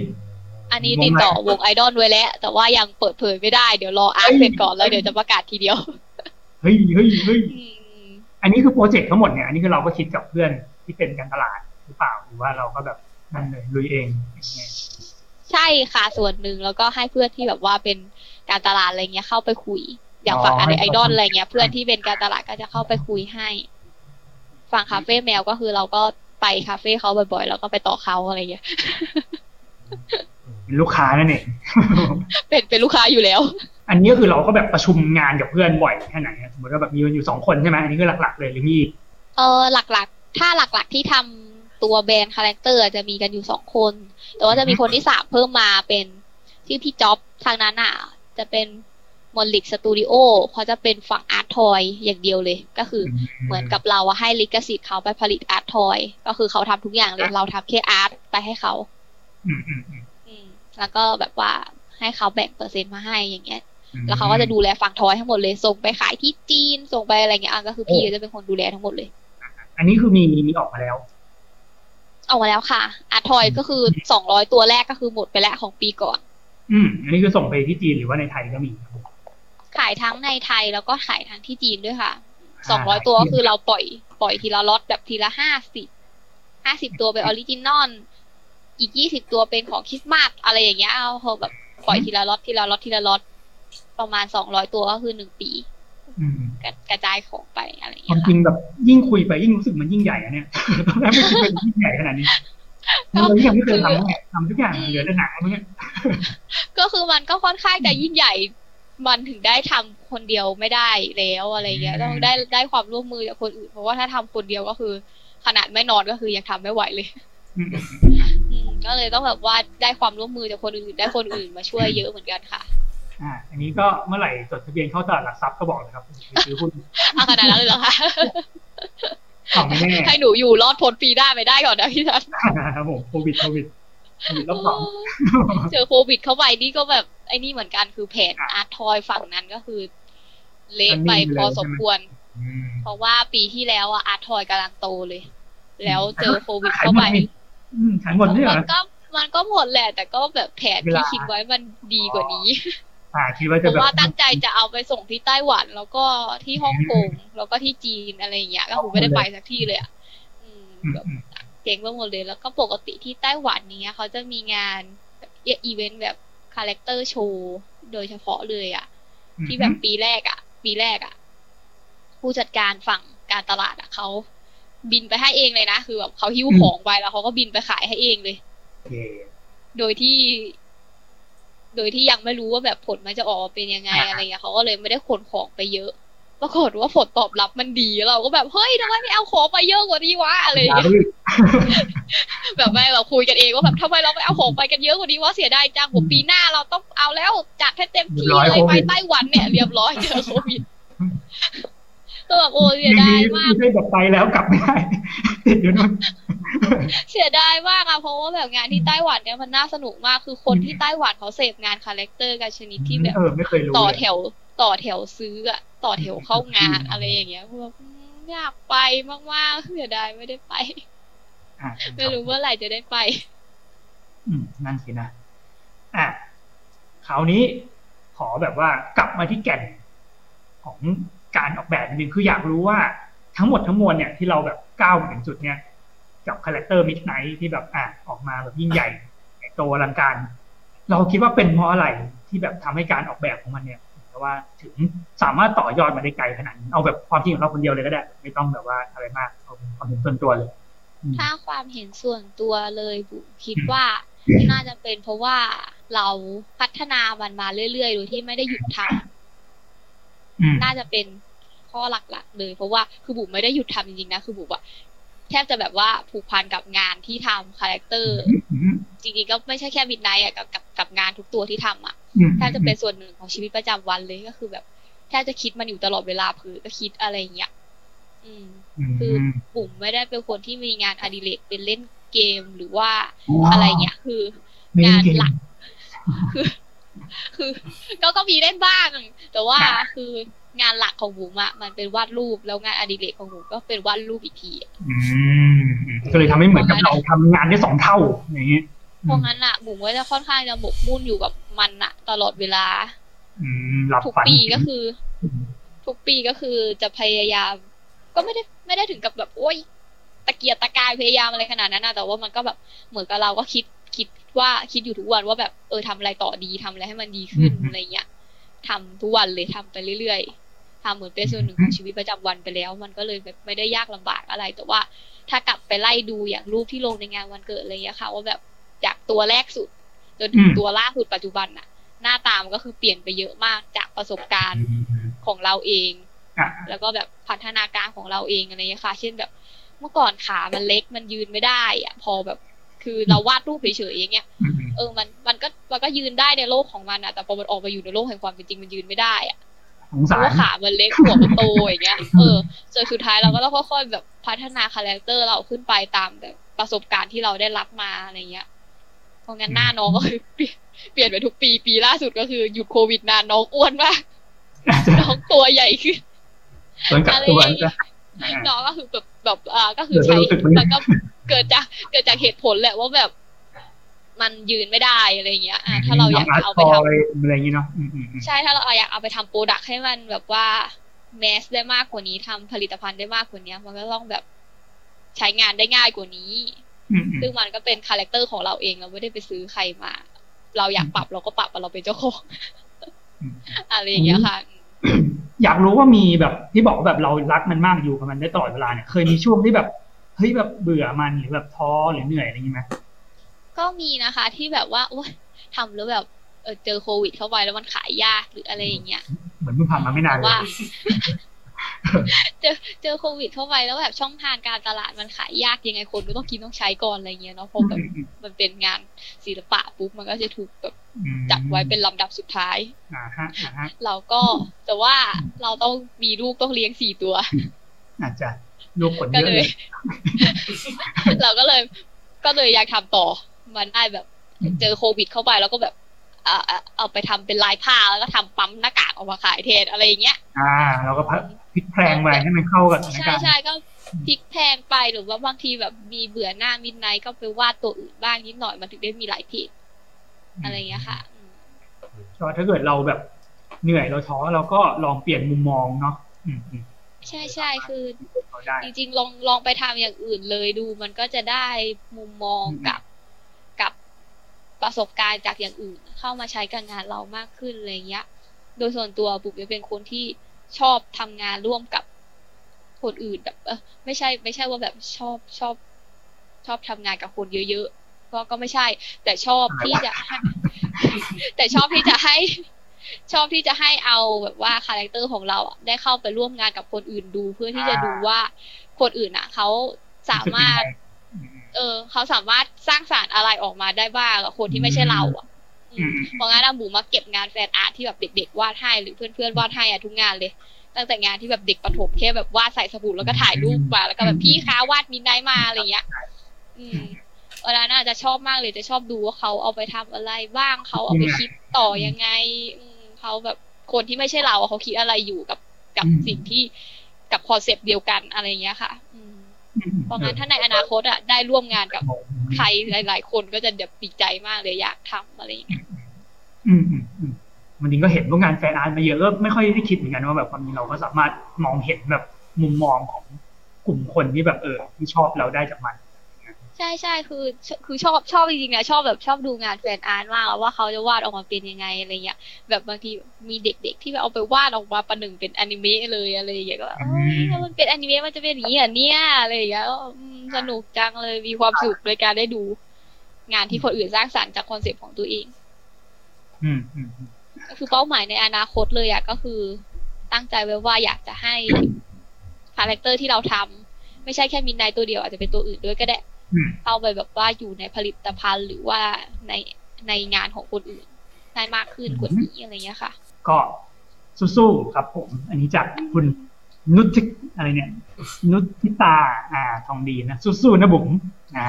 อันนี้ติดต่อวงไอดอลไว้แล้ว แต่ว่ายังเปิดเผยไม่ได้เดี๋ยวรอ art toy เสร็จก่อนแล้วเดี๋ยวจะประกาศทีเดียว เฮ้ยเฮ้ยเฮ้ยอืมอันนี้คือโปรเจกต์ทั้งหมดเนี่ย อันนี้คือเราก็คิดกับเพื่อนที่เป็นการตลาดหรือเปล่าหรือว่าเราก็แบบนั่นเลยลุยเองยังไงใช่ค่ะส่วนหนึ่งแล้วก็ให้เพื่อนที่แบบว่าเป็นการตลาดอะไรเงี้ยเข้าไปคุย อย่างฝั่งอันไอดอลอะไรเงี้ย เพื่อนที่เป็นการตลาดก็จะเข้าไปคุยให้ฝั่งคาเฟ่แมวก็คือเราก็ไปคาเฟ่เขาบ่อยๆ แล้วก็ไปต่อเขาอะไรเงี้ยเป็น ลูกค้านั่นเองเป็นเป็นลูกค้าอยู่แล้ว อันนี้ก็คือเราก็แบบประชุมงานกับเพื่อนบ่อยแค่ไหนอะสมมติว่าแบบมีกันอยู่สองคนใช่ไหมอันนี้คือหลัก ๆ เลยหรือมีอีกเออหลักๆ ถ้าหลักๆที่ทำตัวแบรนด์ character จะมีกันอยู่สองคน แต่ว่าจะมีคนที่สามเพิ่มมาเป็นชื่อพี่จ๊อบทางนั้นอะ จะเป็นมอลลิกสตูดิโอเขาจะเป็นฝั่ง art toy อย่างเดียวเลย ก็คือเหมือนกับเราอะให้ลิขสิทธิ์เขาไปผลิต art toy ก็คือเขาทำทุกอย่างเลย เราทำแค่ art ไปให้เขา อืมอืมอืมอืม แล้วก็แบบว่าให้เขาแบ่งเปอร์เซ็นต์มาให้อย่างเงี้ยอืมแล้วเขาก็จะดูแลฝั่ง toy ทั้งหมดเลย ส่งไปขายที่จีน ส่งไปอะไรเงี้ยอะก็คือพี่ก็จะเป็นคนดูแลทั้งหมดเลย อันนี้คือมีมีออกมาแล้ว ออกมาแล้วค่ะ art toy ก็คือสองร้อยตัวแรกก็คือหมดไปแล้วของปีก่อน อืม อันนี้คือส่งไปที่จีนหรือว่าในไทยก็มีครับผมขายทั้งในไทยแล้วก็ขายทั้งที่จีนด้วยค่ะสองร้อยตัวก็คือเราปล่อย ปล่อยทีละล็อตแบบทีละห้าสิบห้าสิบตัวเป็น original อีกยี่สิบตัวเป็นของคริสต์มาสอะไรอย่างเงี้ยเอาพอแบบปล่อยทีละล็อตทีละล็อตทีละล็อตประมาณสองร้อยตัวก็คือหนึ่งปีอืมกระกระจายของไปอะไรอย่างควาเงี้มยจริงแบบยิ่งคุยไปยิ่งรู้สึกมันยิ่งใหญ่อะเนี่ยตอนแรกไม่คิดว่ามันยิ่งใหญ่ขนาดนี้เรายังไม่เคยทำเนี่ยทำทุกอย่างเหลือแต่หนังแล้วเนี่ยก็คือมันก็ค่อนข้างจะยิ่งใหญ่มันถึงได้ทำคนเดียวไม่ได้แล้วอะไรเงี้ยต้องได้ได้ความร่วมมือจากคนอื่น เพราะว่าถ้าทำคนเดียวก็คือ ขนาดไม่นอนก็คือยังทำไม่ไหวเลยอืมอืม ก็เลยต้องแบบว่าได้ความร่วมมือจากคนอื่นได้คนอื่นมาช่วยเยอะเหมือนกันค่ะ อ่า อันนี้ก็เมื่อไหร่จดทะเบียนเข้าตลาดหลักทรัพย์ก็บอกเลยครับไปซื้อหุ้นเอาขนาดนั้นเลยเหรอคะทำไม่แน่ให้หนูอยู่รอดพ้นปีได้ไม่ได้ก่อนนะพี่ทันครับผมโควิดโควิดโควิดรอบสองเจอโควิดเข้าไปนี่ก็แบบไอ้นี่เหมือนกันคือแผนอาร์ตทอยฝั่งนั้นก็คือ เละไปพอสมควร เพราะว่าปีที่แล้วอะอาร์ทอยกำลังโตเลย แล้วเจอโควิดเข้าไป ขายหมดเนี่ยมันก็มันก็หมดแหละ แต่ก็แบบแผนที่คิดไว้มันดีกว่านี้อ่าคิดว่าจะแบบว่าตั้งใจจะเอาไปส่งที่ไต้หวัน แล้วก็ที่ฮ่องกงแล้วก็ที่จีนอะไรอย่างเงี้ยก็ผมไม่ได้ไปสักที่เลยอะแบบเก่งไปหมดเลยแล้วก็ปกติที่ไต้หวันเนี้ยเขาจะมีงานอีเวนต์แบบ character show โดยเฉพาะเลยอะ ที่แบบปีแรกอะ ปีแรกอะ ผู้จัดการฝั่งการตลาดอะเขา บินไปให้เองเลยนะ คือแบบเขาหิ้วของไปแล้วเขาก็บินไปขายให้เองเลย โดยที่ โดยที่ยังไม่รู้ว่าแบบผลมันจะออกมาเป็นยังไงอะไรเงี้ยเขาก็เลยไม่ได้ขนของไปเยอะปรากฏว่าผลตอบรับมันดีเราก็แบบเฮ้ยทำไมไม่เอาของไปเยอะกว่านี้วะอะไรอย่างเงี้ยแบบไม่เราคุยกันเองว่าแบบทำไมเราไม่เอาของไปกันเยอะกว่านี้วะเสียดายจังผมปีหน้าเราต้องเอาแล้วจัดให้เต็มที่เลยไปไต้หวันเนี่ยเรียบร้อยเจอโควิด ก็แบบโอ้เสียดายมากไม่แบบไปแล้วกลับไม่ได้ติดอยู่นู่นเสียดายมากอะเพราะว่าแบบงานที่ไต้หวันเนี่ยมันน่าสนุกมากคือคนที่ไต้หวันเขาเสพงาน character กันชนิดที่แบบต่อแถวต่อแถวซื้ออะต่อแถวเข้างานอะไรอย่างเงี้ยพวกอยากไปมากๆเสียดายไม่ได้ไปไม่รู้เมื่อไหร่จะได้ไป อืมนั่นสินะอะคราวนี้ขอแบบว่ากลับมาที่แก่นของ การออกแบบนิดนึงคืออยากรู้ว่าทั้งหมดทั้งมวลเนี่ยที่เราแบบก้าวมาถึงจุดเนี้ยกับ character Midnight ที่แบบอะออกมาแบบยิ่งใหญ่โตอลังการ เราคิดว่าเป็นเพราะอะไรที่แบบทำให้การออกแบบของมันเนี่ยแต่ว่าถึงสามารถต่อยอดมาได้ไกลขนาดเอาแบบความคิดของเราคนเดียวเลยก็ได้ ไม่ต้องแบบว่าอะไรมากเอาความเห็นส่วนตัวเลย ถ้าความเห็นส่วนตัวเลยบุ๋มคิดว่าน่าจะเป็นเพราะว่าเราพัฒนามันมาเรื่อยๆโดยที่ไม่ได้หยุดทำ น่าจะเป็นข้อหลักๆเลย เพราะว่าคือบุ๋มไม่ได้หยุดทำจริงๆนะ คือบุ๋มอะแทบจะแบบว่าผูกพันกับงานที่ทำคาแรคเตอร์ จริงๆก็ไม่ใช่แค่บิดไนท์อะกับกับกับงานทุกตัวที่ทำอะแทบจะเป็นส่วนหนึ่งของชีวิตประจำวันเลยก็คือแบบแทบจะคิดมันอยู่ตลอดเวลาผือก็คิดอะไรอย่างเงี้ยอืม คือปุ่มไม่ได้เป็นคนที่มีงานอดิเรกเป็นเล่นเกมหรือว่าอะไรเงี้ยคืองานหลักคือ คือ ก็ก็มีเล่นบ้าง แต่ว่าคืองานหลักของบุ๋มอะมันเป็นวาดรูปแล้วงานอดิเรกของบุ๋มก็เป็นวาดรูปอีกทีอืมก็เลยทำให้เหมือนกับเราทำงานได้สองเท่าอย่างนี้เพราะงั้นอะบุ๋มก็จะค่อนข้างจะหมกมุ่นอยู่กับมันอะตลอดเวลาทุกปีก็คือ ทุกปีก็คือจะพยายาม ก็ไม่ได้ไม่ได้ถึงกับแบบโอ้ยตะเกียกตะกายพยายามอะไรขนาดนั้นนะแต่ว่ามันก็แบบเหมือนกับเราก็คิดคิด ว่าคิดอยู่ทุกวันว่าแบบเออทำอะไรต่อดีทำอะไรให้มันดีขึ้นอะไรเงี้ยทำทุกวันเลยทำไปเรื่อยๆทำเหมือนเป็นส่วนหนึ่งของชีวิตประจำวันไปแล้ว มันก็เลยแบบไม่ได้ยากลำบากอะไร แต่ว่าถ้ากลับไปไล่ดูอย่างรูปที่ลงในงานวันเกิดอะไรเงี้ยค่ะ ว่าแบบจากตัวแรกสุด จนถึงตัวล่าสุดปัจจุบันน่ะหน้าตามก็คือเปลี่ยนไปเยอะมากจากประสบการณ์ของเราเองแล้วก็แบบพัฒนาการของเราเองอะไรเงี้ยค่ะ เช่นแบบเมื่อก่อนขามันเล็กมันยืนไม่ได้อะพอแบบ คือเราวาดรูปเฉยๆอย่างเงี้ยเออมันมันก็มันก็ยืนได้ในโลกของมันอะแต่พอมันออกมาอยู่ในโลกแห่งความเป็นจริงมันยืนไม่ได้อะเพราะว่าขามันเล็กหัวมันโตอย่างเงี้ยเออจนสุดท้ายเราก็ต้องค่อยๆแบบพัฒนา character เราขึ้นไปตามแบบประสบการณ์ที่เราได้รับมาอะไรเงี้ยเพราะงั้นหน้าน้องก็คือเปลี่ยนเปลี่ยนไปทุกปีปีล่าสุดก็คือหยุดโควิดนานน้องอ้วนมากน้องตัวใหญ่ขึ้นอะไรอย่างเงี้ยน้องก็คือแบบแบบอ่าก็คือใช้แล้วก็ เกิดจากเกิดจากเหตุผลแหละว่าแบบ มันยืนไม่ได้อะไรเงี้ย อ่า ถ้าเราอยากเอาไปทำอะไรอย่างเงี้เนาะใช่ถ้าเราอยากเอาไปทำ product ให้มันแบบว่า mass ได้มากกว่านี้ทำผลิตภัณฑ์ได้มากกว่านี้มันก็ต้องแบบใช้งานได้ง่ายกว่านี้ ซึ่งมันก็เป็น character ของเราเองเราไม่ได้ไปซื้อใครมา เราอยากปรับเราก็ปรับเราเป็นเจ้าของอะไรอย่างเงี้ยค่ะ อยากรู้ว่ามีแบบที่บอกว่าแบบเรารักมันมากอยู่กับมันได้ตลอดเวลาเนี่ย เคยมีช่วงที่แบบเฮ้ยแบบเบื่อมันหรือแบบท้อหรือเหนื่อยอะไรอย่างงี้ไหมก็มีนะคะที่แบบว่าโอ้ยทำแล้วแบบเออเจอโควิดเข้าไปแล้วมันขายยากหรืออะไรอย่างเงี้ย เหมือนเพิ่งผ่านมาไม่นานว่าเจอเจอโควิดเข้าไปแล้วแบบช่องทางการตลาดมันขายยากยังไงคนก็ต้องกินต้องใช้ก่อนอะไรเงี้ยเนาะเพราะแบบมันเป็นงานศิลปะปุ๊บมันก็จะถูกแบบจัดไว้เป็นลำดับสุดท้ายเราก็แต่ว่าเราต้องมีลูกต้องเลี้ยงสี่ตัวอาจจะ ลูกคนเยอะเลย เราก็เลย ก็เลยอยากทำต่อ มันได้แบบ เจอโควิดเข้าไปแล้วก็แบบเอาไปทำเป็นลายผ้าแล้วก็ทำปั๊มหน้ากากออกมาขายเทนอะไรอย่างเงี้ย อ่า เราก็พลิกแพลงไปให้มันเข้ากับสถานใช่การณ์ใช่ก็พลิกแพลงไปหรือว่าบางทีแบบมีเบื่อหน้ามิดไนท์ก็ไปวาดตัวอื่นบ้างนิดหน่อยมันถึงได้มีหลายเพจอะไรอย่างเงี้ยค่ะอืมก็ถ้าเกิดเราแบบเหนื่อยเราท้อเราก็ลองเปลี่ยนมุมมองเนาะอืมอืม ใช่ใช่คือเราได้จริงๆลองลองไปทำอย่างอื่นเลยดู มันก็จะได้มุมมองอืมกับกับประสบการณ์จากอย่างอื่น เข้ามาใช้กับงานเรามากขึ้นอะไรเงี้ย โดยส่วนตัวบุ๋มจะเป็นคนที่ชอบทำงานร่วมกับคนอื่นแบบเออไม่ใช่ไม่ใช่ว่าแบบชอบชอบ ชอบทำงานกับคนเยอะๆก็ก็ไม่ใช่ แต่ชอบที่จะให้แต่ชอบที่จะให้ ชอบที่จะให้เอาแบบว่า character ของเราอะได้เข้าไปร่วมงานกับคนอื่นดูเพื่อที่จะดูว่าคนอื่นอะเขาสามารถอืมเออเขาสามารถสร้างสรรค์อะไรออกมาได้บ้างกับคนที่ไม่ใช่เราอะอืมอืมเพราะงั้นอะบุ๋มอะเก็บงาน fan art ที่แบบเด็กๆวาดให้หรือเพื่อนๆวาดให้อะทุกงานเลย ตั้งแต่งานที่แบบเด็กประถมแค่แบบวาดใส่สบู่แล้วก็ถ่ายรูปมาแล้วก็แบบพี่คะวาด Midnight มาอะไรอย่างเงี้ย อืมเวลาน่าจะชอบมากเลยจะชอบดูว่าเขาเอาไปทำอะไรบ้างเขาเอาไปคิดต่อยังไง อืม เขาแบบคนที่ไม่ใช่เราอะเขาคิดอะไรอยู่กับกับอืมสิ่งที่กับคอนเซปต์เดียวกันอะไรอย่างเงี้ยค่ะอืมอืมเพราะงั้นถ้าในอนาคตอะได้ร่วมงานกับใครหลาย ๆ คนก็จะเดี๋ยวดีใจมากเลยอยากทำอะไรอย่างเงี้ยอืมอืมอืมมันจริงก็เห็นว่างาน fan art มาเยอะก็ไม่ค่อยได้คิดเหมือนกันว่าแบบความจริงเราก็สามารถมองเห็นแบบมุมมองของกลุ่มคนที่แบบเออที่ชอบเราได้จากมันใช่ใช่คือคือชอบชอบจริงๆนะชอบแบบชอบดูงาน fan art มากว่าเขาจะวาดออกมาเป็นยังไงอะไรเงี้ยแบบบางทีมีเด็กๆที่แบบเอาไปวาดออกมาประหนึ่งเป็นอนิเมะเลยอะไรอย่างเงี้ยก็แบบเอ้ยถ้ามันเป็นอนิเมะมันจะเป็นอย่างนี้เหรอเนี่ยอะไรอย่างเงี้ยก็อืมสนุกจังเลยมีความสุขในการได้ดู งานที่คนอื่นสร้างสรรค์จาก concept ของตัวเองอืมอืมอืมก็คือเป้าหมายในอนาคตเลยอะก็คือ ตั้งใจไว้ว่าอยากจะให้ character ที่เราทำไม่ใช่แค่มินไนตัวเดียวอาจจะเป็นตัวอื่นด้วยก็ได้อืม เข้าไปแบบว่าอยู่ในผลิตภัณฑ์หรือว่าในในงานของคนอื่นได้มากขึ้นกว่านี้อะไรเงี้ยค่ะ ก็สู้ๆครับผม อันนี้จากคุณนุทิอะไรเนี่ย นุทิตา อ่า ทองดีนะสู้ๆนะบุ๋มอ่า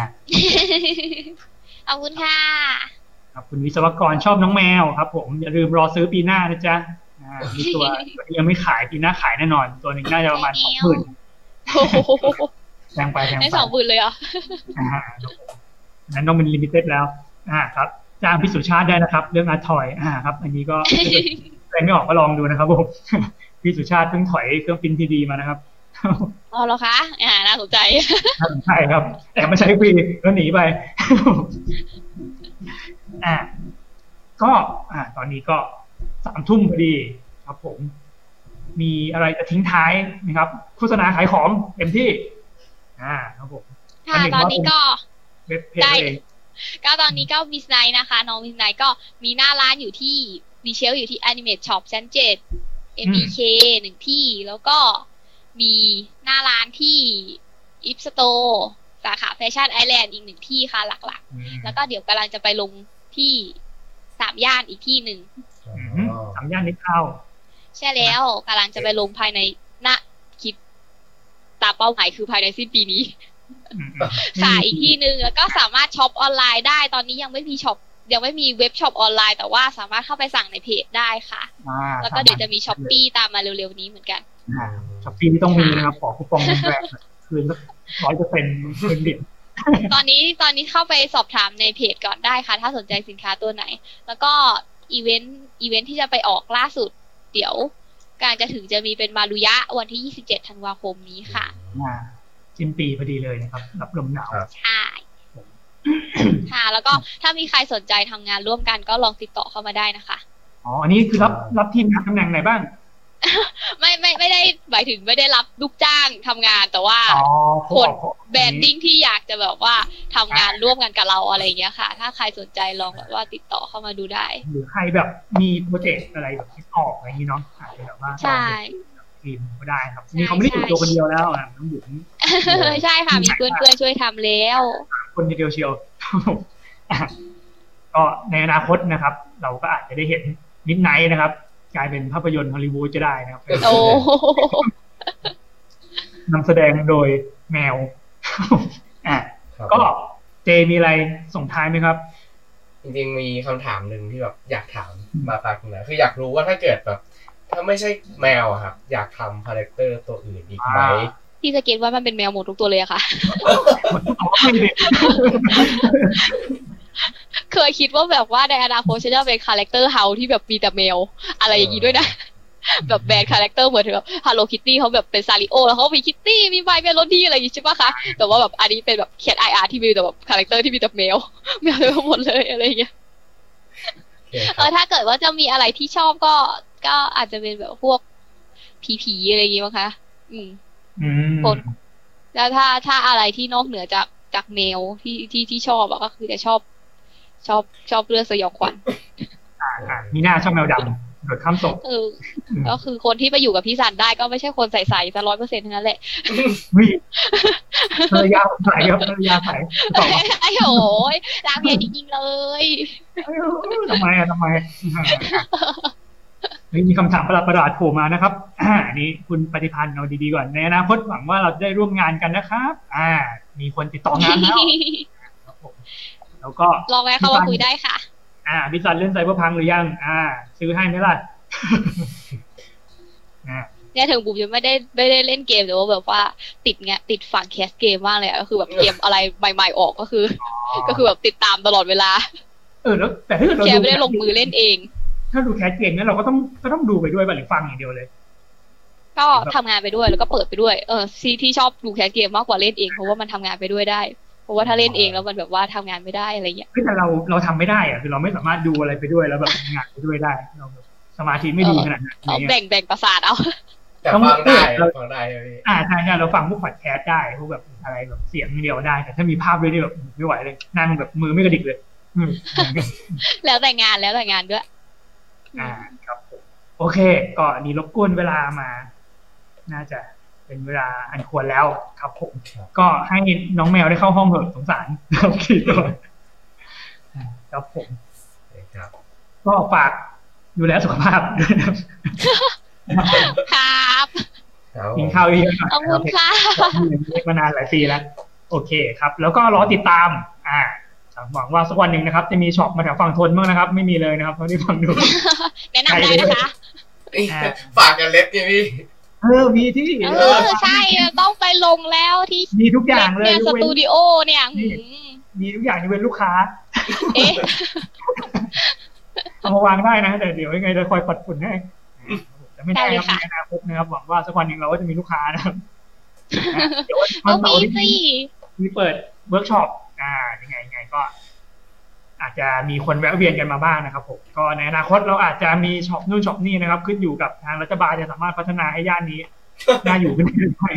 ขอบคุณค่ะครับคุณวิศวกรชอบน้องแมวครับ ผมอย่าลืมรอซื้อปีหน้านะจ๊ะอ่ามีตัวตัวที่ยังไม่ขายปีหน้าขายแน่นอน ตัวหนึ่งน่าจะประมาณสองหมื่นโอ้โห แพงไปแพงได้ไปสองหมื่นเลยเหรออ่านั้นต้องเป็น limited แล้ว อ่าครับ จ้างพิสุชาติได้นะครับ เรื่อง art toy อ่าครับ อันนี้ก็ใครไม่ออกก็ลองดูนะครับผมพี่สุชาติเพิ่งถอยเครื่องปรินทีดีมานะครับอ๋อเหรอคะ อ่าน่าสนใจใช่ครับแต่มาใช้ฟรีแล้วหนีไป อ่า ก็ อ่า ตอนนี้ก็สามทุ่มพอดีครับผม มีอะไรจะทิ้งท้ายนะครับ โฆษณาขายของเต็มที่ อ่าครับผมค่ะตอนนี้ก็เว็บเพจได้เองก็ตอนนี้ก็มิสไนนะคะ น้องมิสไนก็มีหน้าร้านอยู่ที่มี shelf อยู่ที่ Animate Shop ชั้นเจ็ด MBK หนึ่งที่แล้วก็มีหน้าร้านที่ IP Store สาขาแฟชั่นไอแลนด์อีกหนึ่งที่ค่ะหลักๆ แล้วก็เดี๋ยวกำลังจะไปลงที่สามย่านอีกที่หนึ่งอืมสามย่านมิตรทาวน์ ใช่แล้วกำลังจะไปลงภายในณคิด ตามเป้าหมายคือภายในสิ้นปีนี้อืมค่ะอีกที่หนึ่งแล้วก็สามารถช็อปออนไลน์ได้ตอนนี้ยังไม่มีช็อปยังไม่มีเว็บช็อปออนไลน์ แต่ว่าสามารถเข้าไปสั่งในเพจได้ค่ะอ่าแล้วก็เดี๋ยวจะมี Shopee ตามมาเร็วๆนี้เหมือนกัน Shopee ไม่ต้องมีนะครับขอคูปองแรกคืนสักร้อยเปอร์เซ็นต์คืนเด็ดตอนนี้ตอนนี้เข้าไปสอบถามในเพจก่อนได้ค่ะ ถ้าสนใจสินค้าตัวไหน แล้วก็ event event ที่จะไปออกล่าสุด เดี๋ยว การจะถึงจะมีเป็นมารุยะวันที่ 27 ธันวาคมนี้ค่ะอ่าสิ้นปีพอดีเลยนะครับ รับลมหนาวครับใช่ค่ะแล้วก็ถ้ามีใครสนใจทำงานร่วมกันก็ลองติดต่อเข้ามาได้นะคะ อ๋อ อันนี้คือรับรับทีมงานตำแหน่งไหนบ้าง ไม่ไม่ไม่ได้หมายถึงไม่ได้รับลูกจ้างทำงานแต่ว่าอ๋อคนแบรนดิ้งที่อยากจะแบบว่าทำงานร่วมกันกับเราอะไรอย่างเงี้ยค่ะ ถ้าใครสนใจลองแบบว่าติดต่อเข้ามาดูได้ หรือใครแบบมีโปรเจกต์อะไรแบบคิดออกอะไรอย่างนี้เนาะอาจจะแบบว่าใช่ทีมก็ได้ครับนี่เขาไม่ได้อยู่ตัวคนเดียวแล้วอะน้องบุ๋มใช่ค่ะมีเพื่อนเพื่อนๆช่วยทำแล้ว คนเดียวเชียวอะก็ในอนาคตนะครับ เราก็อาจจะได้เห็นมิดไนท์นะครับ กลายเป็นภาพยนตร์ฮอลลีวูดจะได้นะครับโอ้นำแสดงโดยแมวอะครับก็เจมีอะไรส่งท้ายไหมครับ จริงๆมีคำถามหนึ่งที่แบบอยากถามมาฝากคุณนะคืออยากรู้ว่าถ้าเกิดแบบ ถ้าไม่ใช่แมวอะครับ อยากทำ character ตัวอื่นอีกไหมอ่าที่สเก็ตว่ามันเป็นแมวหมดทุกตัวเลยอะค่ะอ๋อไม่ดิ เคยคิดว่าแบบว่าในอนาคตฉันจะเป็น character house ที่แบบมีแต่แมว อะไรอย่างนี้ด้วยนะ แบบแบรนด์ character เหมือนแบบ Hello Kitty เขาแบบเป็น Sanrio แล้วเขามีคิตตี้มี My Melody อะไรอย่างงี้ใช่ปะคะ แต่ว่าแบบอันนี้เป็นแบบแคทไออาร์ที่มีแต่แบบ character ที่มีแต่แมวแมวเต็มไปหมดเลยอะไรอย่างเงี้ยโอเคคเอรับอถ้าเกิดว่าจะมีอะไรที่ชอบก็ก็อาจจะเป็นแบบพวกผีผีๆอะไรอย่างงี้มั้งคะอืมอืมคนแล้วถ้าถ้าอะไรที่นอกเหนือจากจากแมวที่ที่ที่ชอบอะก็คือจะชอบ ชอบชอบเรื่องสยองขวัญอ่าอ่ามีหน้าชอบแมวดำโดดข้ามศพเออก็คือคนที่ไปอยู่กับพี่สันได้ก็ไม่ใช่คนใส่ๆแต่ร้อยเปอร์เซ็นต์ทั้งนั้นแหละวิภรรยาผมใส่ครับภรรยาใส่บอกว่าไอ้โหยรามเพียจริงๆเลยทำไมอะทำไมเฮ้ยมีคำถามประหลาดประหลาดๆโผล่มานะครับ อ่า นี่คุณปฏิพันธ์เอาดีๆก่อน ในอนาคตหวังว่าเราจะได้ร่วมงานกันนะครับ อ่า มีคนติดต่องานแล้วครับผม แล้วก็ลองแวะเข้ามาคุยได้ค่ะ อ่าพิซันเล่นไซเบอร์พังหรือยัง อ่า ซื้อให้ไหมล่ะอ่าเนี่ยถึงบุ๋มยังไม่ได้ไม่ได้เล่นเกมแต่ว่าแบบว่าติดเงี้ยติดฝั่งแคสเกมมากเลยอะก็คือแบบเกมอะไรใหม่ ๆออกก็คือ ก็คือแบบติดตามตลอดเวลา เออแล้วแต่ถ้าเกิดเราแคสดูไม่ได้ลงมือเล่นเอง ถ้าดูแคสเกมเนี่ยเราก็ต้องก็ต้องดูไปด้วยป่ะหรือฟังอย่างเดียวเลย ก็ทำงานไปด้วยแล้วก็เปิดไปด้วยเออที่ที่ชอบดูแคสเกมมากกว่าเล่นเองเพราะว่ามันทำงานไปด้วยได้ เพราะว่าถ้าเล่นเองแล้วมันแบบว่าทำงานไม่ได้อะไรเงี้ยเฮ้ยแต่เราเราทำไม่ได้อะคือเราไม่สามารถดูอะไรไปด้วยแล้วแบบทำงานไปด้วยได้เราแบบสมาธิไม่ดีขนาดนั้นเอาเนี่ยแบ่งแบ่งประสาทเอาแต่ต้องฟังได้เราฟังได้ใช่ไหมพี่อ่าใช่ใช่เราฟังพวกพอดแคสต์ได้พวกแบบอะไรแบบเสียงเดียวได้ แต่ถ้ามีภาพด้วยนี่แบบไม่ไหวเลยนั่งแบบมือไม่กระดิกเลยอืมแล้วแต่งานแล้วแต่งานด้วยอ่าครับผมโอเค ก็อันนี้รบกวนเวลามา น่าจะ เป็นเวลาอันควรแล้วครับผม ก็ให้น้องแมวได้เข้าห้องเถอะสงสารครับคิดตัวอ่าครับผมครับก็ฝากดูแลสุขภาพด้วยนะครับครับครับผกินมข้าวเยอะๆหน่อยขอบคุณค่ะเล็กมานานหลายปีแล้ว โอเคครับ แล้วก็รอติดตาม อ่าหวังว่าสักวันหนึ่งนะครับจะมีช็อปมาแถวฝั่งทนบ้างนะครับ ไม่มีเลยนะครับเท่าที่ฟังดูแนะนำได้นะคะเอ้ยฝากกันเล็บเนี่ยพี่ เออมีที่เออใช่ต้องไปลงแล้วที่มีทุกอย่างเลยเนี่ยยสกเว้นตูดิโอเนี่ยหืมมีทุกอย่างยกเว้นลูกค้า เอ๊ะเอามาวางได้นะแต่เดี๋ยวยังไงจะคอยปัดฝุ่นให้แต่ไม่แน่ครับในอนาคตนะครับหวังว่าสักวันหนึ่งเราก็จะมีลูกค้านะครับนะเดี๋ยววัต้อนงเสามีร์ที่สิมีเปิดเวิร์กช็อปอ่ายังไงยังไงก็ อาจจะมีคนแวะเวียนกันมาบ้างนะครับผมก็ในอนาคตเราอาจจะมีช็อปนู่นช็อปนี่นะครับ ขึ้นอยู่กับทางรัฐบาลจะสามารถพัฒนาให้ย่านนี้น่าอยู่ขึ้นได้หรือไม่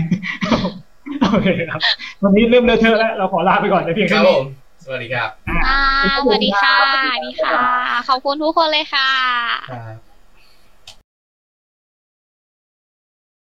โอเคครับวันนี้เริ่มเลอะเทอะแล้วเราขอลาไปก่อนนะเพียงคแค่รับผนี้มสวัสดีครับอ่าค่ะสวัสดีค่ะสวัสดีค่ะ ขอบคุณทุกคนเลยค่ะครับ